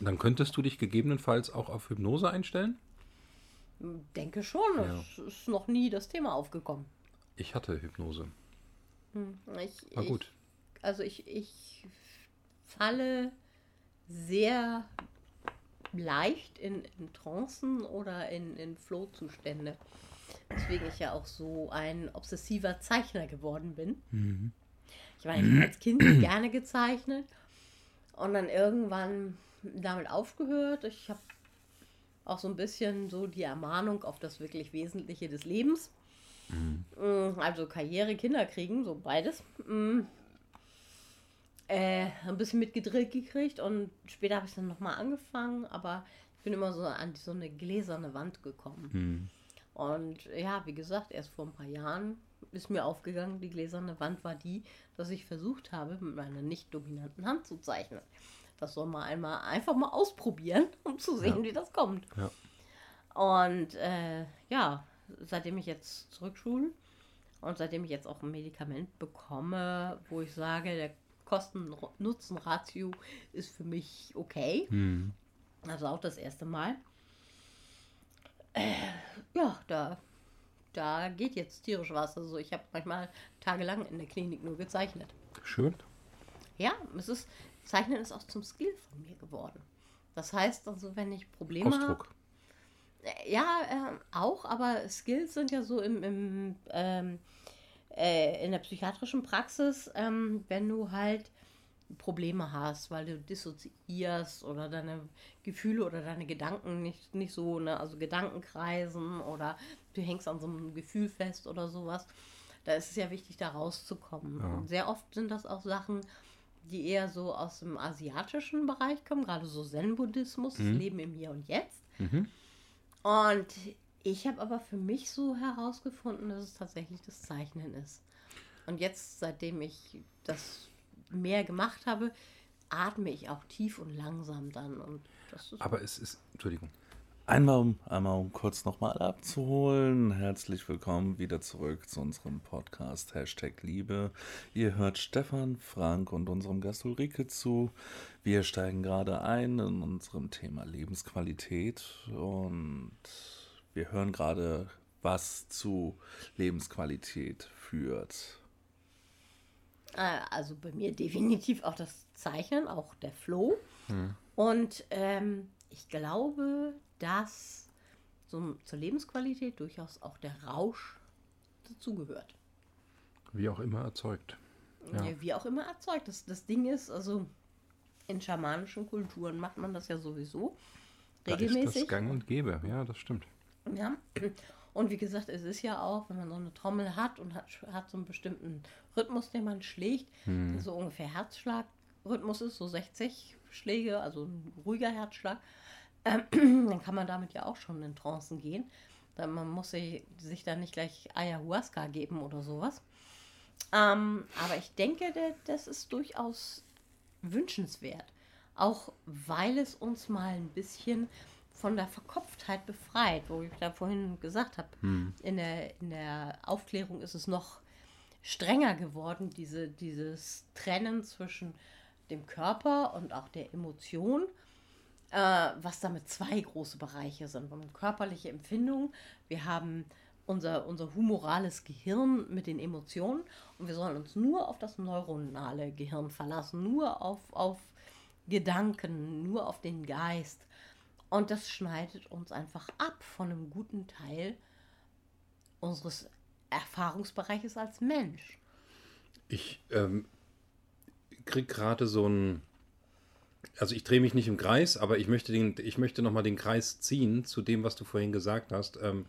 Dann könntest du dich gegebenenfalls auch auf Hypnose einstellen? Denke schon, ja. es ist noch nie das Thema aufgekommen. Ich hatte Hypnose. Hm, ich, War gut. Ich, also ich, ich falle sehr leicht in, in Trancen oder in, in Flow-Zustände. Deswegen ich ja auch so ein obsessiver Zeichner geworden bin. Mhm. Ich meine, als Kind gerne gezeichnet und dann irgendwann damit aufgehört. Ich habe auch so ein bisschen so die Ermahnung auf das wirklich Wesentliche des Lebens. Mhm. Also Karriere, Kinder kriegen, so beides. Mm. Äh, ein bisschen mitgedrillt gekriegt und später habe ich dann nochmal angefangen, aber ich bin immer so an so eine gläserne Wand gekommen. Mhm. Und ja, wie gesagt, erst vor ein paar Jahren ist mir aufgegangen, die gläserne Wand war die, dass ich versucht habe, mit meiner nicht dominanten Hand zu zeichnen. Das soll man einmal einfach mal ausprobieren, um zu sehen, Ja. wie das kommt. Ja. Und äh, ja, seitdem ich jetzt zurückschule und seitdem ich jetzt auch ein Medikament bekomme, wo ich sage, der Kosten-Nutzen-Ratio ist für mich okay. Mhm. Also auch das erste Mal. Äh, ja, da, da geht jetzt tierisch was. Also ich habe manchmal tagelang in der Klinik nur gezeichnet. Schön. Ja, es ist, Zeichnen ist auch zum Skill von mir geworden. Das heißt also, wenn ich Probleme habe. Ausdruck. Ja, ähm, auch, aber Skills sind ja so im, im, ähm, äh, in der psychiatrischen Praxis, ähm, wenn du halt Probleme hast, weil du dissoziierst oder deine Gefühle oder deine Gedanken nicht, nicht so, ne, also Gedankenkreisen oder du hängst an so einem Gefühl fest oder sowas. Da ist es ja wichtig, da rauszukommen. Ja. Und sehr oft sind das auch Sachen, die eher so aus dem asiatischen Bereich kommen, gerade so Zen-Buddhismus, das Mhm. Leben im Hier und Jetzt. Mhm. Und ich habe aber für mich so herausgefunden, dass es tatsächlich das Zeichnen ist. Und jetzt, seitdem ich das mehr gemacht habe, atme ich auch tief und langsam dann. Und das ist Aber es ist, Entschuldigung. Einmal, um, einmal um kurz nochmal abzuholen. Herzlich willkommen wieder zurück zu unserem Podcast Hashtag Liebe. Ihr hört Stefan, Frank und unserem Gast Ulrike zu. Wir steigen gerade ein in unserem Thema Lebensqualität und wir hören gerade, was zu Lebensqualität führt. Äh, also bei mir definitiv auch das Zeichnen, auch der Flow. Hm. Und ähm, ich glaube, dass so zur Lebensqualität durchaus auch der Rausch dazugehört. Wie auch immer erzeugt. Ja. Wie auch immer erzeugt. Das, das Ding ist, also in schamanischen Kulturen macht man das ja sowieso Da ist regelmäßig. das Gang und Gäbe. Ja, das stimmt. Ja. Und wie gesagt, es ist ja auch, wenn man so eine Trommel hat und hat, hat so einen bestimmten Rhythmus, den man schlägt, Hm. der so ungefähr Herzschlagrhythmus ist, so 60 Schläge, also ein ruhiger Herzschlag, ähm, dann kann man damit ja auch schon in Trancen gehen. Dann, man muss sich, sich da nicht gleich Ayahuasca geben oder sowas. Ähm, aber ich denke, der, das ist durchaus wünschenswert. Auch weil es uns mal ein bisschen von der Verkopftheit befreit, wo ich da vorhin gesagt habe, Hm. in, der, in der Aufklärung ist es noch strenger geworden, diese, dieses Trennen zwischen dem Körper und auch der Emotion, äh, was damit zwei große Bereiche sind. Wir haben körperliche Empfindungen, wir haben unser, unser humorales Gehirn mit den Emotionen und wir sollen uns nur auf das neuronale Gehirn verlassen, nur auf, auf Gedanken, nur auf den Geist. Und das schneidet uns einfach ab von einem guten Teil unseres Erfahrungsbereiches als Mensch. Ich ähm, krieg gerade so ein. Also ich drehe mich nicht im Kreis, aber ich möchte, den, ich möchte nochmal den Kreis ziehen zu dem, was du vorhin gesagt hast, ähm,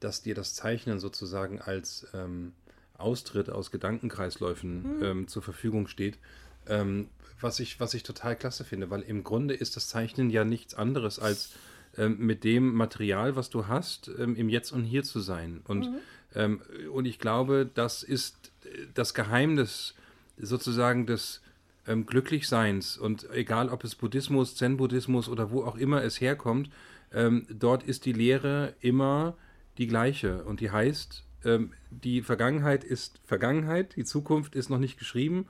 dass dir das Zeichnen sozusagen als ähm, Austritt aus Gedankenkreisläufen ähm, zur Verfügung steht. Ähm, was, ich, was ich total klasse finde, weil im Grunde ist das Zeichnen ja nichts anderes als ähm, mit dem Material, was du hast, ähm, im Jetzt und Hier zu sein. Und, ähm, und ich glaube, das ist äh, das Geheimnis sozusagen des ähm, Glücklichseins. Und egal, ob es Buddhismus, Zen-Buddhismus oder wo auch immer es herkommt, ähm, dort ist die Lehre immer die gleiche. Und die heißt, die Vergangenheit ist Vergangenheit, die Zukunft ist noch nicht geschrieben,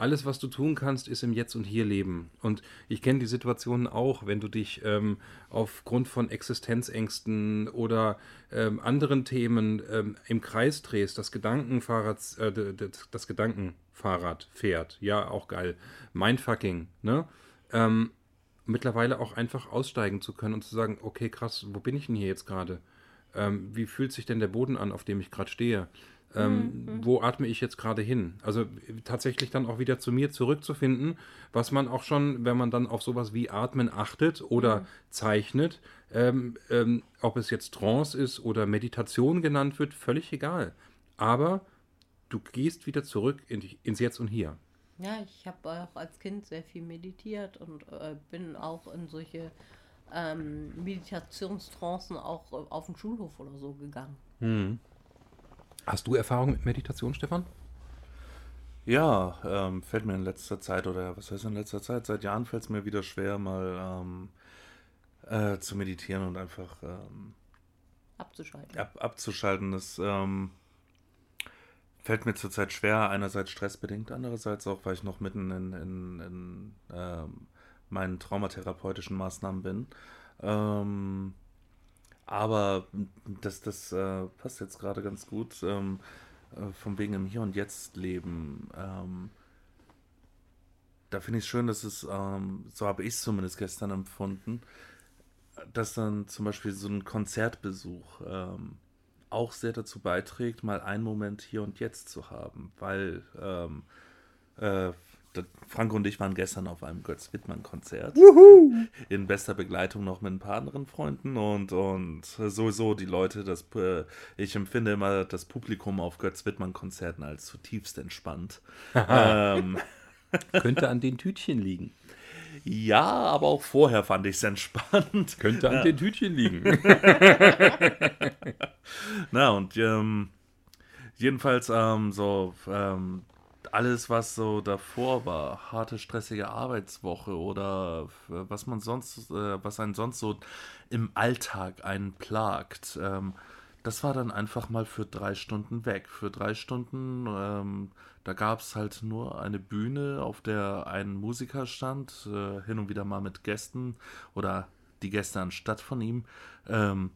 alles, was du tun kannst, ist im Jetzt und Hier leben. Und ich kenne die Situationen auch, wenn du dich ähm, aufgrund von Existenzängsten oder ähm, anderen Themen ähm, im Kreis drehst, das Gedankenfahrrad, äh, das, Gedankenfahrrad fährt. Ja, auch geil. Mindfucking, ne? Ähm, mittlerweile auch einfach aussteigen zu können und zu sagen, okay, krass, wo bin ich denn hier jetzt gerade? Ähm, wie fühlt sich denn der Boden an, auf dem ich gerade stehe? Ähm, mhm. Wo atme ich jetzt gerade hin? Also tatsächlich dann auch wieder zu mir zurückzufinden, was man auch schon, wenn man dann auf sowas wie Atmen achtet oder mhm. zeichnet, ähm, ähm, ob es jetzt Trance ist oder Meditation genannt wird, völlig egal. Aber du gehst wieder zurück in, ins Jetzt und Hier. Ja, ich habe auch als Kind sehr viel meditiert und äh, bin auch in solche ähm, Meditationstrancen auch äh, auf den Schulhof oder so gegangen. Mhm. Hast du Erfahrung mit Meditation, Stefan? Ja, ähm, fällt mir in letzter Zeit, oder was heißt in letzter Zeit? Seit Jahren fällt es mir wieder schwer, mal ähm, äh, zu meditieren und einfach ähm, abzuschalten. Ab, abzuschalten. Das ähm, fällt mir zurzeit schwer, einerseits stressbedingt, andererseits auch, weil ich noch mitten in, in, in ähm, meinen traumatherapeutischen Maßnahmen bin. Aber das, das äh, passt jetzt gerade ganz gut. Ähm, äh, von wegen im Hier und Jetzt leben. Ähm, da finde ich es schön, dass es, ähm, so habe ich es zumindest gestern empfunden, dass dann zum Beispiel so ein Konzertbesuch ähm, auch sehr dazu beiträgt, mal einen Moment hier und jetzt zu haben, weil ähm, äh, Frank und ich waren gestern auf einem Götz-Wittmann-Konzert. In bester Begleitung noch mit ein paar anderen Freunden und, und sowieso die Leute, das, äh, ich empfinde immer das Publikum auf Götz-Wittmann-Konzerten als zutiefst entspannt. ähm, Könnte an den Tütchen liegen. Ja, aber auch vorher fand ich es entspannt. Könnte an ja. den Tütchen liegen. Na, und ähm, jedenfalls ähm, so ähm, alles, was so davor war, harte, stressige Arbeitswoche oder was man sonst, äh, was einen sonst so im Alltag einen plagt, ähm, das war dann einfach mal für drei Stunden weg. Für drei Stunden, ähm, da gab es halt nur eine Bühne, auf der ein Musiker stand, äh, hin und wieder mal mit Gästen oder die Gäste anstatt von ihm. Ähm,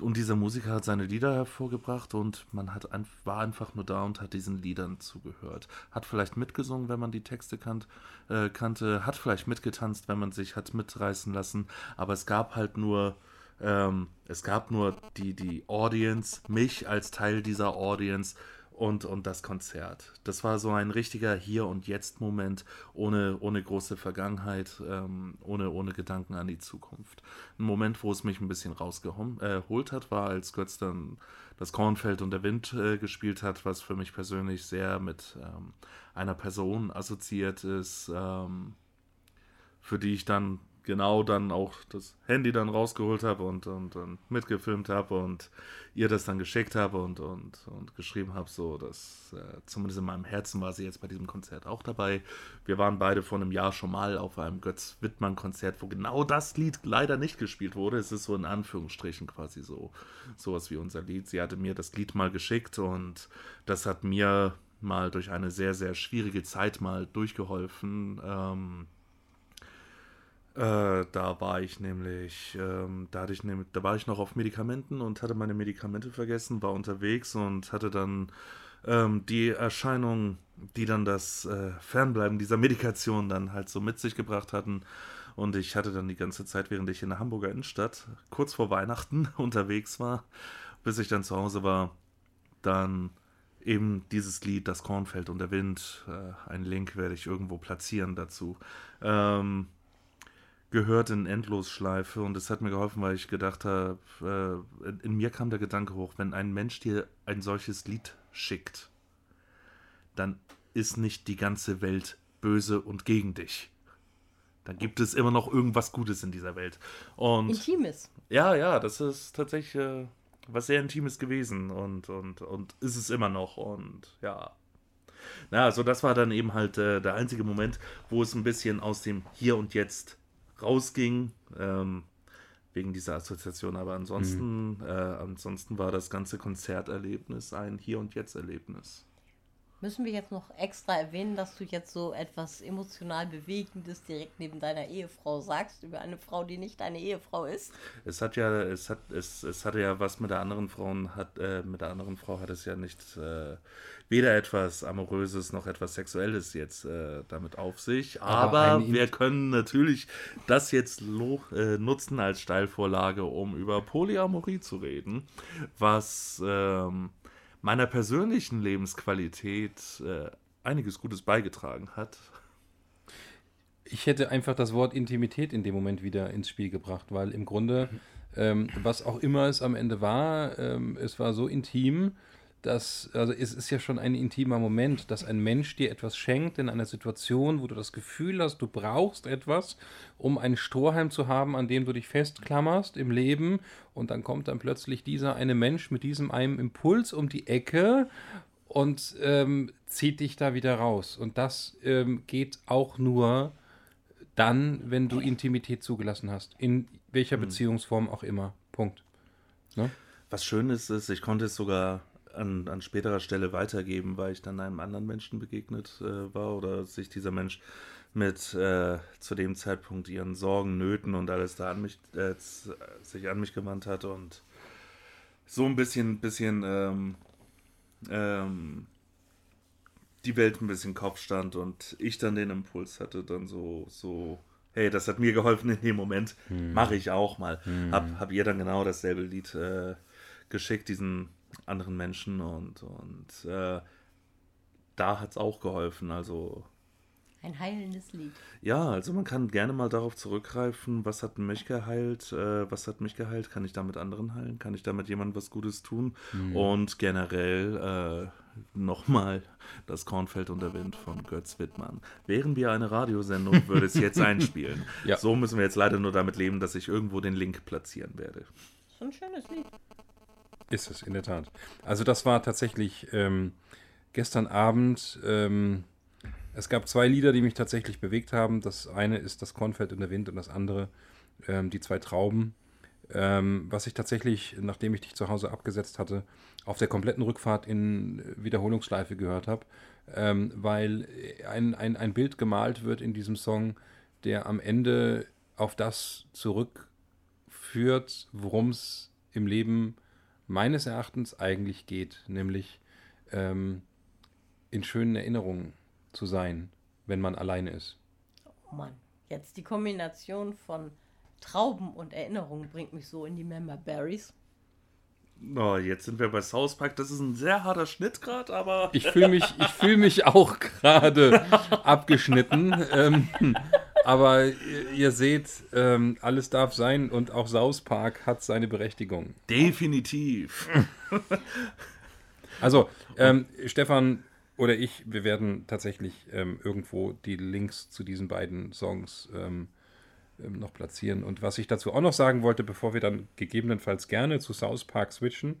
und dieser Musiker hat seine Lieder hervorgebracht und man hat ein, war einfach nur da und hat diesen Liedern zugehört. Hat vielleicht mitgesungen, wenn man die Texte kannt, äh, kannte, hat vielleicht mitgetanzt, wenn man sich hat mitreißen lassen, aber es gab halt nur, ähm, es gab nur die, die Audience, mich als Teil dieser Audience und, und das Konzert. Das war so ein richtiger Hier- und Jetzt-Moment, ohne, ohne große Vergangenheit, ähm, ohne, ohne Gedanken an die Zukunft. Ein Moment, wo es mich ein bisschen rausgeholt hat, war, als Götz dann das Kornfeld und der Wind äh, gespielt hat, was für mich persönlich sehr mit ähm, einer Person assoziiert ist, ähm, für die ich dann genau dann auch das Handy dann rausgeholt habe und, und, und mitgefilmt habe und ihr das dann geschickt habe und, und, und geschrieben habe, so dass äh, zumindest in meinem Herzen war sie jetzt bei diesem Konzert auch dabei. Wir waren beide vor einem Jahr schon mal auf einem Götz-Wittmann-Konzert, wo genau das Lied leider nicht gespielt wurde. Es ist so in Anführungsstrichen quasi so sowas wie unser Lied. Sie hatte mir das Lied mal geschickt und das hat mir mal durch eine sehr, sehr schwierige Zeit mal durchgeholfen. Ähm, äh, da war ich nämlich, ähm, da hatte ich nämlich, da war ich noch auf Medikamenten und hatte meine Medikamente vergessen, war unterwegs und hatte dann ähm, die Erscheinung, die dann das äh, Fernbleiben dieser Medikation dann halt so mit sich gebracht hatten. Und ich hatte dann die ganze Zeit, während ich in der Hamburger Innenstadt kurz vor Weihnachten unterwegs war, bis ich dann zu Hause war, dann eben dieses Lied, Das Kornfeld und der Wind. Äh, ein Link werde ich irgendwo platzieren dazu. Ähm, gehört in Endlosschleife und es hat mir geholfen, weil ich gedacht habe, äh, in, in mir kam der Gedanke hoch, wenn ein Mensch dir ein solches Lied schickt, dann ist nicht die ganze Welt böse und gegen dich. Dann gibt es immer noch irgendwas Gutes in dieser Welt. Und Intimes. Ja, ja, das ist tatsächlich äh, was sehr Intimes gewesen und, und, und ist es immer noch. Und ja. Na, also das war dann eben halt äh, der einzige Moment, wo es ein bisschen aus dem Hier und Jetzt rausging, ähm, wegen dieser Assoziation. Aber ansonsten, mhm. äh, ansonsten war das ganze Konzerterlebnis ein Hier- und Jetzt-Erlebnis. Müssen wir jetzt noch extra erwähnen, dass du jetzt so etwas emotional Bewegendes direkt neben deiner Ehefrau sagst, über eine Frau, die nicht deine Ehefrau ist? Es hat ja, es hat, es, es hatte ja was mit der anderen Frau hat, äh, mit der anderen Frau hat es ja nicht äh, weder etwas Amoröses noch etwas Sexuelles jetzt äh, damit auf sich. Aber, Aber wir können natürlich das jetzt äh, nutzen als Steilvorlage, um über Polyamorie zu reden, was ähm, meiner persönlichen Lebensqualität äh, einiges Gutes beigetragen hat. Ich hätte einfach das Wort Intimität in dem Moment wieder ins Spiel gebracht, weil im Grunde, ähm, was auch immer es am Ende war, ähm, es war so intim, dass, also es ist ja schon ein intimer Moment, dass ein Mensch dir etwas schenkt in einer Situation, wo du das Gefühl hast, du brauchst etwas, um einen Strohhalm zu haben, an dem du dich festklammerst im Leben und dann kommt dann plötzlich dieser eine Mensch mit diesem einem Impuls um die Ecke und ähm, zieht dich da wieder raus. Und das ähm, geht auch nur dann, wenn du Intimität zugelassen hast, in welcher mhm. Beziehungsform auch immer. Punkt. Ne? Was schön ist, ist, ich konnte es sogar an, an späterer Stelle weitergeben, weil ich dann einem anderen Menschen begegnet äh, war oder sich dieser Mensch mit äh, zu dem Zeitpunkt ihren Sorgen, Nöten und alles da an mich, äh, sich an mich gewandt hat und so ein bisschen, bisschen ähm, ähm, die Welt ein bisschen Kopf stand und ich dann den Impuls hatte, dann so, so, hey, das hat mir geholfen in dem Moment, hm. mache ich auch mal. Hm. Hab, hab ihr dann genau dasselbe Lied äh, geschickt, diesen anderen Menschen und, und äh, da hat es auch geholfen. Also ein heilendes Lied. Ja, also man kann gerne mal darauf zurückgreifen, was hat mich geheilt, äh, was hat mich geheilt, kann ich damit anderen heilen, kann ich damit jemandem was Gutes tun mhm. und generell äh, nochmal das Kornfeld und der Wind von Götz Wittmann. Wären wir eine Radiosendung, würde es jetzt einspielen. ja. So müssen wir jetzt leider nur damit leben, dass ich irgendwo den Link platzieren werde. So ein schönes Lied. Ist es, in der Tat. Also das war tatsächlich ähm, gestern Abend. Ähm, es gab zwei Lieder, die mich tatsächlich bewegt haben. Das eine ist das Kornfeld und der Wind und das andere ähm, die zwei Trauben. Ähm, was ich tatsächlich, nachdem ich dich zu Hause abgesetzt hatte, auf der kompletten Rückfahrt in Wiederholungsschleife gehört habe, ähm, weil ein, ein, ein Bild gemalt wird in diesem Song, der am Ende auf das zurückführt, worum es im Leben geht meines Erachtens eigentlich geht, nämlich ähm, in schönen Erinnerungen zu sein, wenn man alleine ist. Oh Mann, jetzt die Kombination von Trauben und Erinnerungen bringt mich so in die Member Berries. Oh, jetzt sind wir bei South Park. Das ist ein sehr harter Schnitt gerade, aber. Ich fühle mich, fühl mich auch gerade abgeschnitten. Ähm, aber ihr seht, ähm, alles darf sein und auch South Park hat seine Berechtigung. Definitiv. also, ähm, Stefan oder ich, wir werden tatsächlich ähm, irgendwo die Links zu diesen beiden Songs ähm, ähm, noch platzieren. Und was ich dazu auch noch sagen wollte, bevor wir dann gegebenenfalls gerne zu South Park switchen,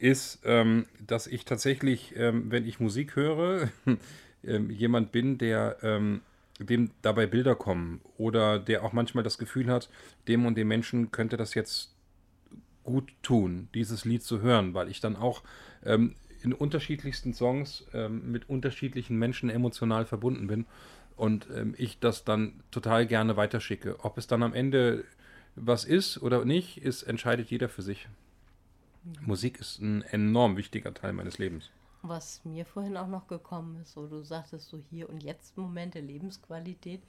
ist, ähm, dass ich tatsächlich, wenn ich Musik höre, jemand bin, der dem dabei Bilder kommen oder der auch manchmal das Gefühl hat, dem und dem Menschen könnte das jetzt gut tun, dieses Lied zu hören, weil ich dann auch ähm, in unterschiedlichsten Songs ähm, mit unterschiedlichen Menschen emotional verbunden bin und ähm, ich das dann total gerne weiterschicke. Ob es dann am Ende was ist oder nicht, ist, entscheidet jeder für sich. Musik ist ein enorm wichtiger Teil meines Lebens. Was mir vorhin auch noch gekommen ist, so du sagtest so hier und jetzt Momente Lebensqualität,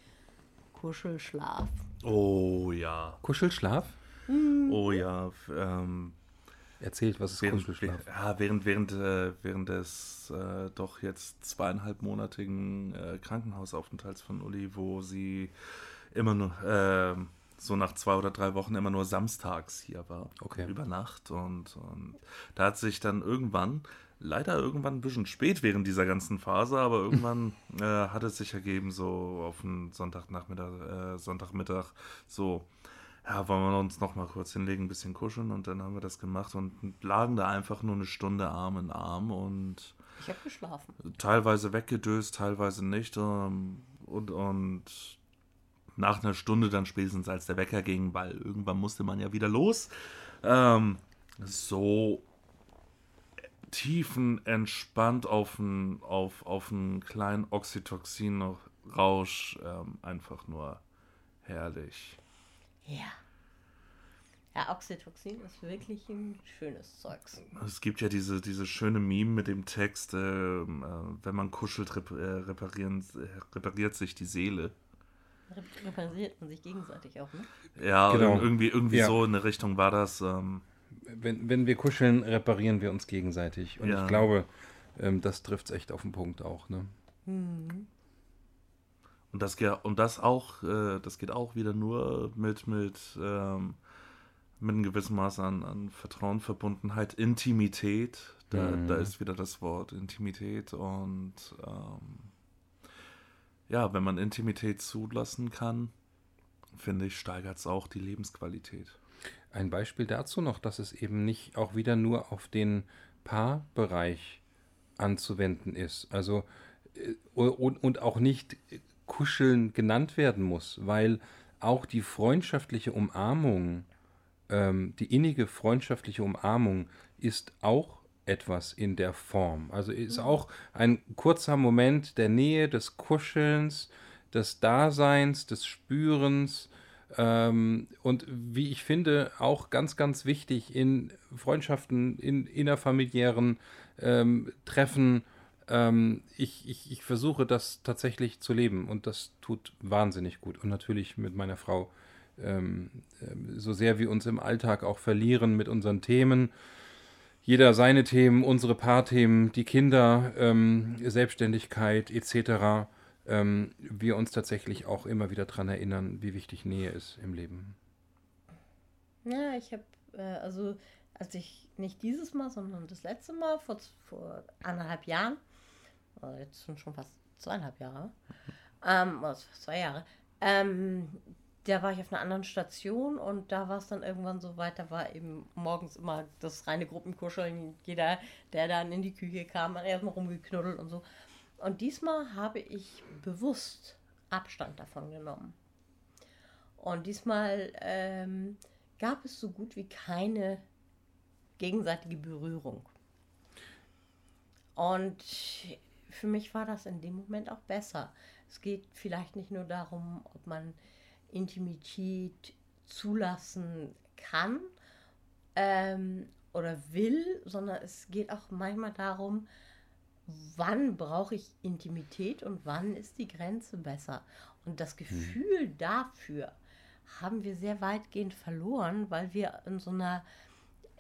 Kuschelschlaf. Oh ja. Kuschelschlaf? Mhm. Oh ja. Ähm, Erzählt, was ist während, Kuschelschlaf? Ja, während, während, äh, während des äh, doch jetzt zweieinhalbmonatigen äh, Krankenhausaufenthalts von Uli, wo sie immer nur äh, so nach zwei oder drei Wochen immer nur samstags hier war. Okay. Über Nacht. Und, und da hat sich dann irgendwann leider irgendwann ein bisschen spät während dieser ganzen Phase, aber irgendwann äh, hat es sich ergeben, so auf einen Sonntagnachmittag, äh, Sonntagmittag, so, ja, wollen wir uns noch mal kurz hinlegen, ein bisschen kuscheln und dann haben wir das gemacht und lagen da einfach nur eine Stunde Arm in Arm und ich habe geschlafen. Teilweise weggedöst, teilweise nicht ähm, und, und nach einer Stunde dann spätestens, als der Wecker ging, weil irgendwann musste man ja wieder los, ähm, so tiefenentspannt auf einen auf, auf einen kleinen Oxytocin-Rausch. Ähm, einfach nur herrlich. Ja. Ja, Oxytocin ist wirklich ein schönes Zeugs. Es gibt ja diese, diese schöne Meme mit dem Text, ähm, äh, wenn man kuschelt, rep äh, reparieren, äh, repariert sich die Seele. Repariert man sich gegenseitig auch, ne? Ja, Genau. irgendwie, irgendwie Ja. so in der Richtung war das. Ähm, Wenn, wenn wir kuscheln, reparieren wir uns gegenseitig. Und Ja. ich glaube, ähm, das trifft es echt auf den Punkt auch. Ne? Mhm. Und das, und das auch, äh, das geht auch wieder nur mit, mit, ähm, mit einem gewissen Maß an, an Vertrauen, Verbundenheit, Intimität. Da, Mhm. da ist wieder das Wort Intimität. Und ähm, ja, wenn man Intimität zulassen kann, finde ich, steigert es auch die Lebensqualität. Ein Beispiel dazu noch, dass es eben nicht auch wieder nur auf den Paarbereich anzuwenden ist. Also äh, und, und auch nicht kuscheln genannt werden muss, weil auch die freundschaftliche Umarmung, ähm, die innige freundschaftliche Umarmung ist auch etwas in der Form. Also ist auch ein kurzer Moment der Nähe, des Kuschelns, des Daseins, des Spürens, ähm, und wie ich finde, auch ganz, ganz wichtig in Freundschaften, in innerfamiliären ähm, Treffen. Ähm, ich, ich, ich versuche das tatsächlich zu leben und das tut wahnsinnig gut. Und natürlich mit meiner Frau, ähm, ähm, so sehr wir uns im Alltag auch verlieren mit unseren Themen. Jeder seine Themen, unsere Paarthemen, die Kinder, ähm, Selbstständigkeit etc ähm, wir uns tatsächlich auch immer wieder daran erinnern, wie wichtig Nähe ist im Leben. Ja, ich habe, äh, also als ich nicht dieses Mal, sondern das letzte Mal vor, vor anderthalb Jahren, oder jetzt sind schon fast zweieinhalb Jahre, ähm, fast zwei Jahre, ähm, da war ich auf einer anderen Station und da war es dann irgendwann so weit, da war eben morgens immer das reine Gruppenkuscheln. Jeder, der dann in die Küche kam, hat erstmal rumgeknuddelt und so. Und diesmal habe ich bewusst Abstand davon genommen. Und diesmal ähm, gab es so gut wie keine gegenseitige Berührung. Und für mich war das in dem Moment auch besser. Es geht vielleicht nicht nur darum, ob man Intimität zulassen kann ähm, oder will, sondern es geht auch manchmal darum, wann brauche ich Intimität und wann ist die Grenze besser. Und das Gefühl dafür haben wir sehr weitgehend verloren, weil wir in so einer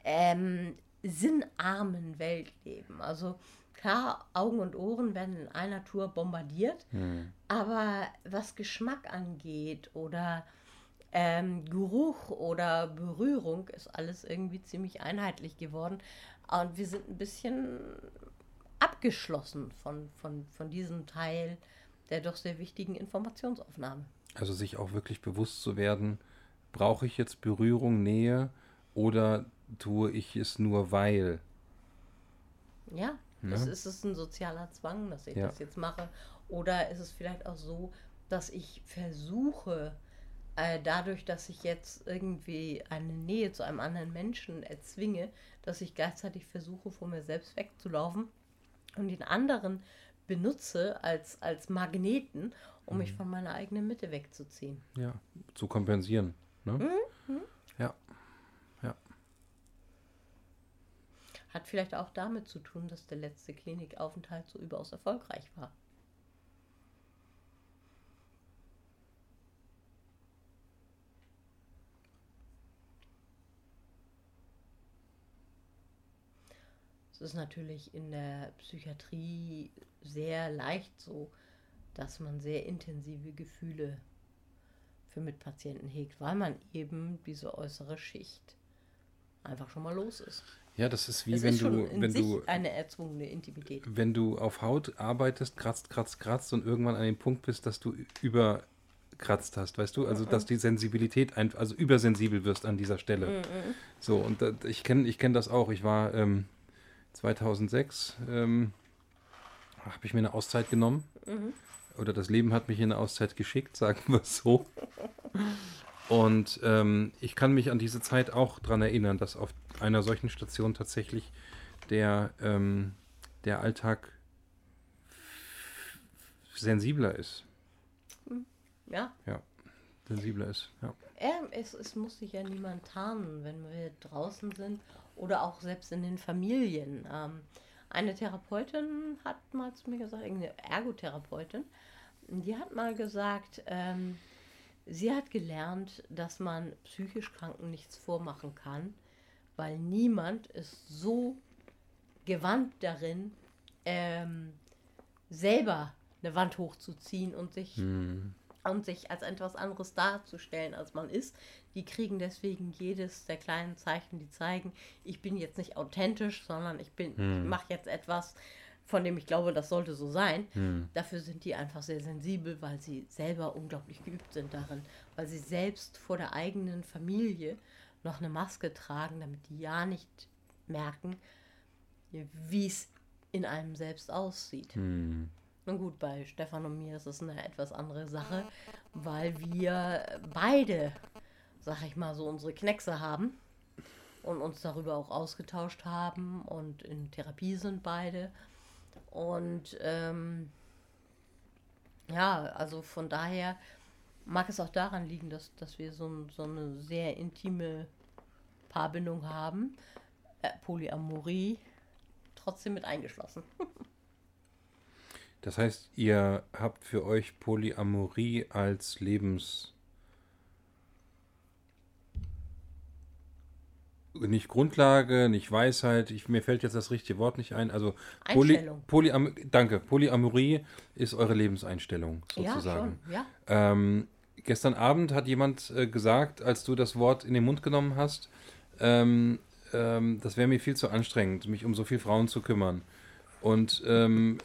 ähm, sinnarmen Welt leben. Also klar, Augen und Ohren werden in einer Tour bombardiert, aber was Geschmack angeht oder ähm, Geruch oder Berührung ist alles irgendwie ziemlich einheitlich geworden. Und wir sind ein bisschen abgeschlossen von, von, von diesem Teil der doch sehr wichtigen Informationsaufnahme. Also sich auch wirklich bewusst zu werden, brauche ich jetzt Berührung, Nähe oder tue ich es nur weil? Ja, Ja. Ist, ist es ein sozialer Zwang, dass ich Ja. das jetzt mache? Oder ist es vielleicht auch so, dass ich versuche, äh, dadurch, dass ich jetzt irgendwie eine Nähe zu einem anderen Menschen erzwinge, dass ich gleichzeitig versuche, von mir selbst wegzulaufen und den anderen benutze als, als Magneten, um mich von meiner eigenen Mitte wegzuziehen. Ja, zu kompensieren. Ne? Ja, ja. Hat vielleicht auch damit zu tun, dass der letzte Klinikaufenthalt so überaus erfolgreich war. Es ist natürlich in der Psychiatrie sehr leicht so, dass man sehr intensive Gefühle für Mitpatienten hegt, weil man eben diese äußere Schicht einfach schon mal los ist. Ja, das ist wie es wenn ist du, wenn du, eine erzwungene Intimität. wenn du auf Haut arbeitest, kratzt, kratzt, kratzt und irgendwann an dem Punkt bist, dass du überkratzt hast, weißt du? Also, dass die Sensibilität, ein, also übersensibel wirst an dieser Stelle. So, und da, ich kenne ich kenn das auch. Ich war ähm, 2006, ähm, habe ich mir eine Auszeit genommen. Oder das Leben hat mich in eine Auszeit geschickt, sagen wir es so. Und ähm, ich kann mich an diese Zeit auch daran erinnern, dass auf einer solchen Station tatsächlich der, ähm, der Alltag sensibler ist. Ja, Ja, sensibler ist. Ja. Ja, es, es muss sich ja niemand tarnen, wenn wir draußen sind oder auch selbst in den Familien. Ähm, eine Therapeutin hat mal zu mir gesagt, irgendeine Ergotherapeutin, die hat mal gesagt, ähm, sie hat gelernt, dass man psychisch Kranken nichts vormachen kann, weil niemand ist so gewandt darin, ähm, selber eine Wand hochzuziehen und sich Hm. Und sich als etwas anderes darzustellen, als man ist. Die kriegen deswegen jedes der kleinen Zeichen, die zeigen, ich bin jetzt nicht authentisch, sondern ich bin, ich mache jetzt etwas, von dem ich glaube, das sollte so sein. Dafür sind die einfach sehr sensibel, weil sie selber unglaublich geübt sind darin, weil sie selbst vor der eigenen Familie noch eine Maske tragen, damit die ja nicht merken, wie es in einem selbst aussieht. Hm. Nun gut, bei Stefan und mir ist es eine etwas andere Sache, weil wir beide, sag ich mal, so unsere Kneckse haben und uns darüber auch ausgetauscht haben und in Therapie sind beide. Und ähm, ja, also von daher mag es auch daran liegen, dass, dass wir so, so eine sehr intime Paarbindung haben. Äh, Polyamorie trotzdem mit eingeschlossen. Das heißt, ihr habt für euch Polyamorie als Lebens. Nicht Grundlage, nicht Weisheit, ich, mir fällt jetzt das richtige Wort nicht ein. Also Poly. Polyam, danke, Polyamorie ist eure Lebenseinstellung Ja, sozusagen. schon, ja. Ähm, gestern Abend hat jemand äh, gesagt, als du das Wort in den Mund genommen hast, ähm, ähm, das wäre mir viel zu anstrengend, mich um so viele Frauen zu kümmern. Und ähm,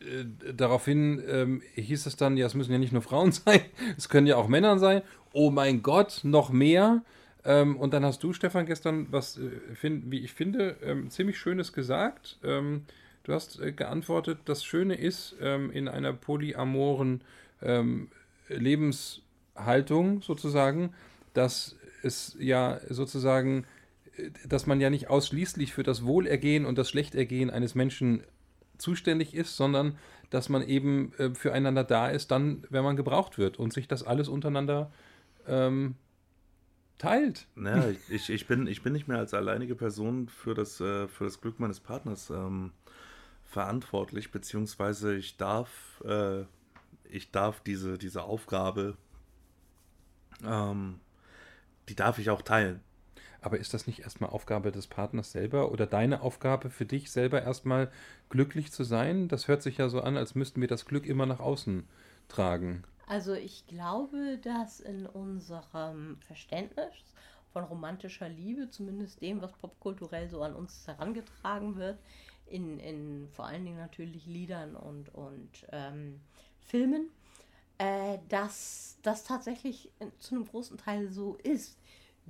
äh, daraufhin ähm, hieß es dann, ja, es müssen ja nicht nur Frauen sein, es können ja auch Männer sein. Oh mein Gott, noch mehr. Ähm, und dann hast du, Stefan, gestern was, äh, find, wie ich finde, ähm, ziemlich Schönes gesagt. Ähm, du hast äh, geantwortet, das Schöne ist, ähm, in einer polyamoren ähm, Lebenshaltung sozusagen, dass es ja sozusagen, äh, dass man ja nicht ausschließlich für das Wohlergehen und das Schlechtergehen eines Menschen zuständig ist, sondern dass man eben äh, füreinander da ist, dann, wenn man gebraucht wird und sich das alles untereinander ähm, teilt. Ja, ich, ich, bin, ich bin nicht mehr als alleinige Person für das, äh, für das Glück meines Partners ähm, verantwortlich, beziehungsweise ich darf, äh, ich darf diese, diese Aufgabe, ähm, die darf ich auch teilen. Aber ist das nicht erstmal Aufgabe des Partners selber oder deine Aufgabe für dich selber erstmal glücklich zu sein? Das hört sich ja so an, als müssten wir das Glück immer nach außen tragen. Also ich glaube, dass in unserem Verständnis von romantischer Liebe, zumindest dem, was popkulturell so an uns herangetragen wird, in, in vor allen Dingen natürlich Liedern und, und ähm, Filmen, äh, dass das tatsächlich zu einem großen Teil so ist.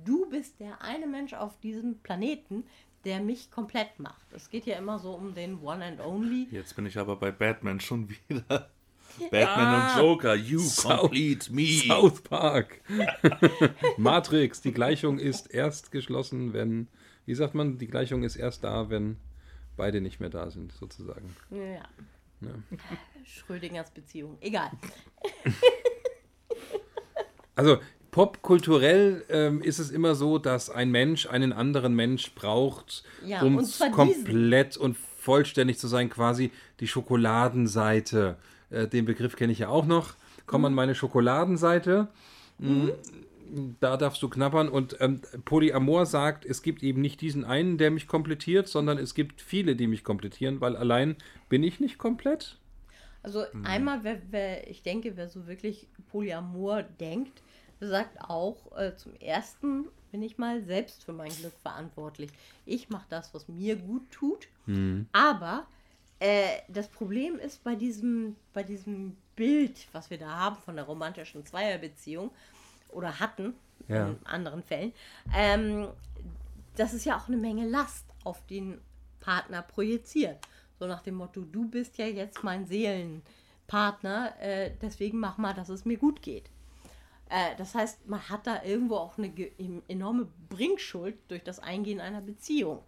Du bist der eine Mensch auf diesem Planeten, der mich komplett macht. Es geht ja immer so um den One and Only. Jetzt bin ich aber bei Batman schon wieder. Batman und Joker, you Sau- complete me. South Park. Matrix, die Gleichung ist erst geschlossen, wenn, wie sagt man, die Gleichung ist erst da, wenn beide nicht mehr da sind, sozusagen. Ja. Schrödingers Beziehung. Egal. Also popkulturell ähm, ist es immer so, dass ein Mensch einen anderen Mensch braucht, Ja, um und komplett und vollständig zu sein, quasi die Schokoladenseite. Äh, den Begriff kenne ich ja auch noch. Komm Mhm. an meine Schokoladenseite. Mm, Da darfst du knabbern. Und ähm, Polyamor sagt, es gibt eben nicht diesen einen, der mich komplettiert, sondern es gibt viele, die mich komplettieren, weil allein bin ich nicht komplett. Also einmal, wer, wer, ich denke, wer so wirklich Polyamor denkt, sagt auch, äh, zum ersten bin ich mal selbst für mein Glück verantwortlich. Ich mache das, was mir gut tut. Aber äh, das Problem ist bei diesem, bei diesem Bild, was wir da haben von der romantischen Zweierbeziehung oder hatten Ja. in anderen Fällen, ähm, das ist ja auch eine Menge Last auf den Partner projiziert. So nach dem Motto, du bist ja jetzt mein Seelenpartner, äh, deswegen mach mal, dass es mir gut geht. Äh, das heißt, man hat da irgendwo auch eine enorme Bringschuld durch das Eingehen einer Beziehung.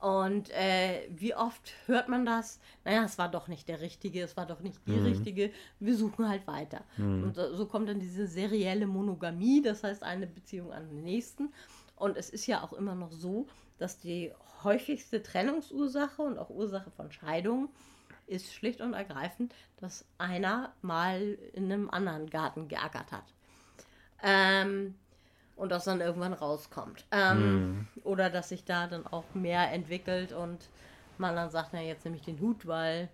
Und äh, wie oft hört man das? Naja, es war doch nicht der Richtige, es war doch nicht die Mhm. Richtige. Wir suchen halt weiter. Und so so kommt dann diese serielle Monogamie, das heißt eine Beziehung an den nächsten. Und es ist ja auch immer noch so, dass die häufigste Trennungsursache und auch Ursache von Scheidungen ist schlicht und ergreifend, dass einer mal in einem anderen Garten geackert hat. Ähm, und das dann irgendwann rauskommt. Ähm, Oder dass sich da dann auch mehr entwickelt und man dann sagt, na jetzt nehme ich den Hut, weil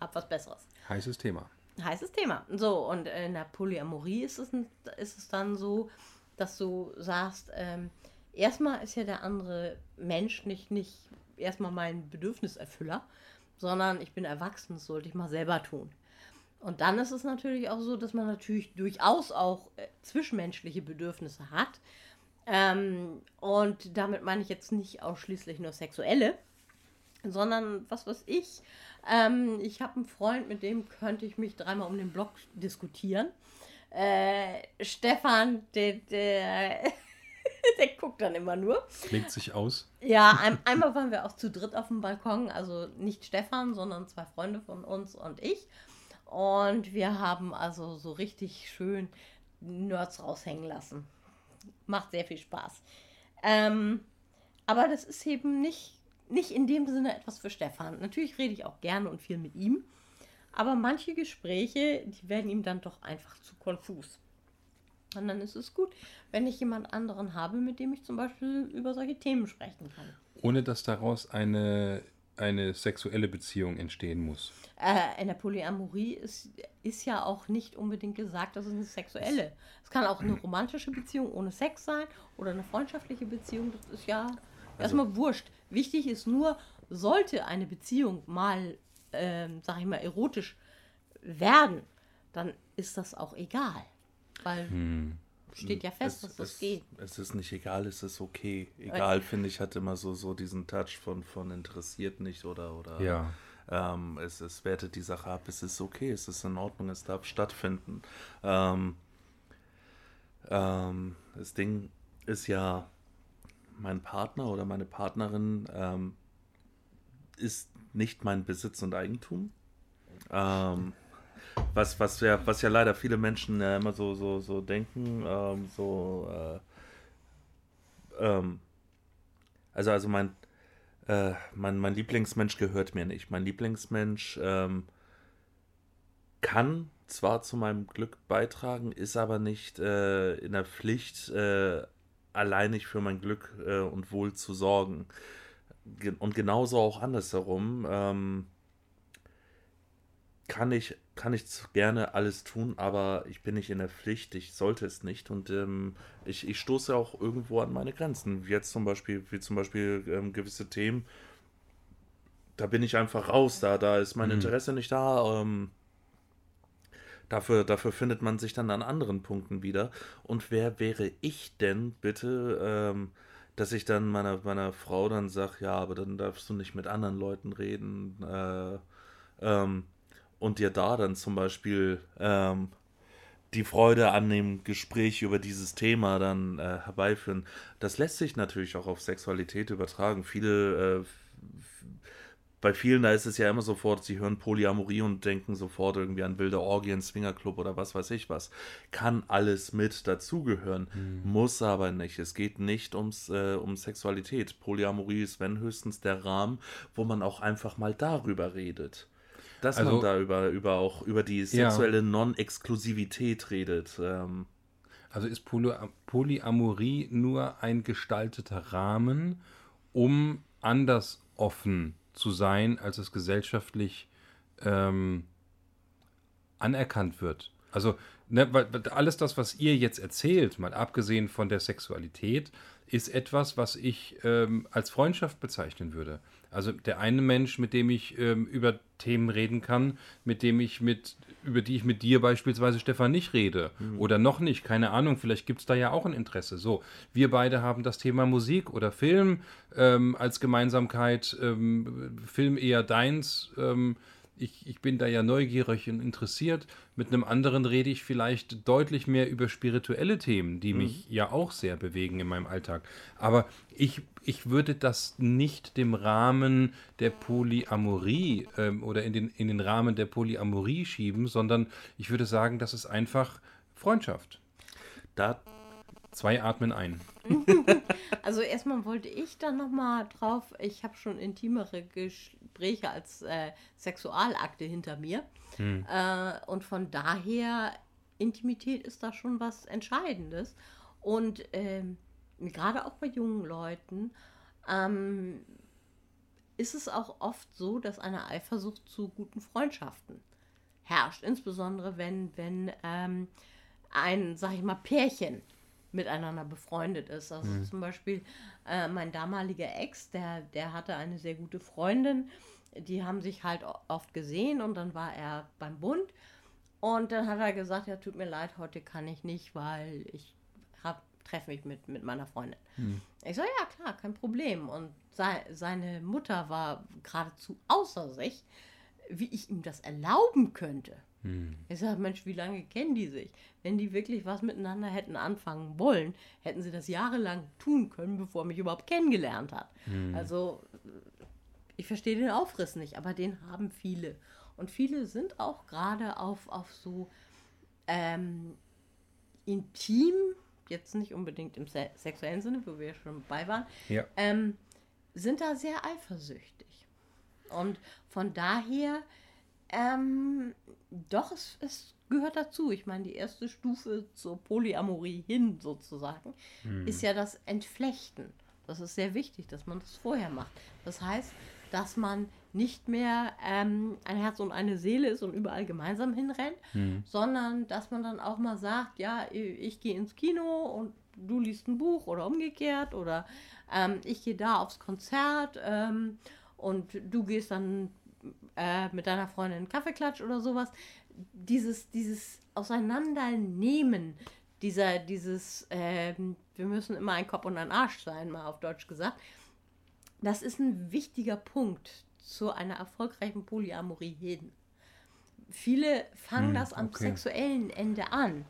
hab was Besseres. Heißes Thema. Heißes Thema. So, und in der Polyamorie ist es, ist es dann so, dass du sagst, ähm, erstmal ist ja der andere Mensch nicht, nicht erstmal mein Bedürfniserfüller, sondern ich bin erwachsen, das sollte ich mal selber tun. Und dann ist es natürlich auch so, dass man natürlich durchaus auch äh, zwischenmenschliche Bedürfnisse hat. Ähm, und damit meine ich jetzt nicht ausschließlich nur sexuelle, sondern was weiß ich. Ähm, ich habe einen Freund, mit dem könnte ich mich dreimal um den Block diskutieren. Äh, Stefan, der, der, der guckt dann immer nur. Klingt sich aus. Ja, ein, einmal waren wir auch zu dritt auf dem Balkon, also nicht Stefan, sondern zwei Freunde von uns und ich. Und wir haben also so richtig schön Nerds raushängen lassen. Macht sehr viel Spaß. Ähm, aber das ist eben nicht, nicht in dem Sinne etwas für Stefan. Natürlich rede ich auch gerne und viel mit ihm. Aber manche Gespräche, die werden ihm dann doch einfach zu konfus. Und dann ist es gut, wenn ich jemand anderen habe, mit dem ich zum Beispiel über solche Themen sprechen kann. Ohne dass daraus eine, eine sexuelle Beziehung entstehen muss. Äh, in der Polyamorie ist, ist ja auch nicht unbedingt gesagt, dass es eine sexuelle. Es kann auch eine romantische Beziehung ohne Sex sein oder eine freundschaftliche Beziehung. Das ist ja erstmal wurscht. Wichtig ist nur, sollte eine Beziehung mal, ähm, sag ich mal, erotisch werden, dann ist das auch egal. Weil steht ja fest, dass das es, geht. Es ist nicht egal, es ist okay. Egal, finde ich, hat immer so, so diesen Touch von, von interessiert nicht oder, oder Ja. ähm, es, es wertet die Sache ab, es ist okay, es ist in Ordnung, es darf stattfinden. Ähm, ähm, das Ding ist ja, mein Partner oder meine Partnerin ähm, ist nicht mein Besitz und Eigentum. Ähm, was, was, ja, was ja leider viele Menschen äh, immer so, so, so denken, ähm, so, äh, ähm, also, also mein, äh, mein, mein Lieblingsmensch gehört mir nicht. Mein Lieblingsmensch ähm, kann zwar zu meinem Glück beitragen, ist aber nicht äh, in der Pflicht, äh, alleinig für mein Glück äh, und Wohl zu sorgen. Ge und genauso auch andersherum. Ähm, kann ich, kann ich gerne alles tun, aber ich bin nicht in der Pflicht, ich sollte es nicht und ähm, ich, ich stoße auch irgendwo an meine Grenzen. Jetzt zum Beispiel, wie zum Beispiel ähm, gewisse Themen, da bin ich einfach raus, da, da ist mein Interesse nicht da. Ähm, dafür, dafür findet man sich dann an anderen Punkten wieder. Und wer wäre ich denn bitte, ähm, dass ich dann meiner, meiner Frau dann sage, ja, aber dann darfst du nicht mit anderen Leuten reden. Äh, ähm, und dir da dann zum Beispiel ähm, die Freude an dem Gespräch über dieses Thema dann äh, herbeiführen. Das lässt sich natürlich auch auf Sexualität übertragen. Viele, äh, bei vielen, da ist es ja immer sofort, sie hören Polyamorie und denken sofort irgendwie an wilde Orgien, Swingerclub oder was weiß ich was. Kann alles mit dazugehören, muss aber nicht. Es geht nicht ums, äh, um Sexualität. Polyamorie ist, wenn höchstens der Rahmen, wo man auch einfach mal darüber redet. Dass man Also- da über, über auch über die sexuelle Non-Exklusivität redet. Ähm, Also ist Poly Polyamorie nur ein gestalteter Rahmen, um anders offen zu sein, als es gesellschaftlich ähm, anerkannt wird. Also ne, weil, alles das, was ihr jetzt erzählt, mal abgesehen von der Sexualität, ist etwas, was ich ähm, als Freundschaft bezeichnen würde. Also der eine Mensch, mit dem ich ähm, über Themen reden kann, mit dem ich mit, über die ich mit dir beispielsweise, Stefan, nicht rede. Oder noch nicht, keine Ahnung, vielleicht gibt es da ja auch ein Interesse. So, wir beide haben das Thema Musik oder Film ähm, als Gemeinsamkeit, ähm, Film eher deins. Ich, ich bin da ja neugierig und interessiert. Mit einem anderen rede ich vielleicht deutlich mehr über spirituelle Themen, die mhm. mich ja auch sehr bewegen in meinem Alltag. Aber ich, ich würde das nicht dem Rahmen der Polyamorie ähm, oder in den, in den Rahmen der Polyamorie schieben, sondern ich würde sagen, das ist einfach Freundschaft. Da zwei atmen ein. also erstmal wollte ich dann nochmal drauf, ich habe schon intimere Gespräche als äh, Sexualakte hinter mir. Hm. Äh, und von daher, Intimität ist da schon was Entscheidendes. Und ähm, gerade auch bei jungen Leuten ähm, ist es auch oft so, dass eine Eifersucht zu guten Freundschaften herrscht. Insbesondere wenn, wenn ähm, ein, sag ich mal, Pärchen miteinander befreundet ist. Also mhm. zum Beispiel äh, mein damaliger Ex, der, der hatte eine sehr gute Freundin, die haben sich halt oft gesehen und dann war er beim Bund und dann hat er gesagt, ja, tut mir leid, heute kann ich nicht, weil ich treffe mich mit, mit meiner Freundin. Mhm. Ich so, ja klar, kein Problem. Und sei, seine Mutter war geradezu außer sich, wie ich ihm das erlauben könnte. Hm. Ich sage, Mensch, wie lange kennen die sich? Wenn die wirklich was miteinander hätten anfangen wollen, hätten sie das jahrelang tun können, bevor er mich überhaupt kennengelernt hat. Hm. Also, ich verstehe den Aufriss nicht, aber den haben viele. Und viele sind auch gerade auf, auf so ähm, intim, jetzt nicht unbedingt im se sexuellen Sinne, wo wir schon bei waren, ja. ähm, sind da sehr eifersüchtig. Und von daher ähm, doch, es, es gehört dazu. Ich meine, die erste Stufe zur Polyamorie hin sozusagen hm. ist ja das Entflechten. Das ist sehr wichtig, dass man das vorher macht. Das heißt, dass man nicht mehr ähm, ein Herz und eine Seele ist und überall gemeinsam hinrennt, hm. sondern dass man dann auch mal sagt, ja, ich gehe ins Kino und du liest ein Buch oder umgekehrt oder ähm, ich gehe da aufs Konzert ähm, und du gehst dann äh, mit deiner Freundin einen Kaffeeklatsch oder sowas. Dieses, dieses Auseinandernehmen, dieser, dieses, äh, wir müssen immer ein Kopf und ein Arsch sein, mal auf Deutsch gesagt, das ist ein wichtiger Punkt zu einer erfolgreichen Polyamorie hin. Viele fangen hm, das am okay. sexuellen Ende an.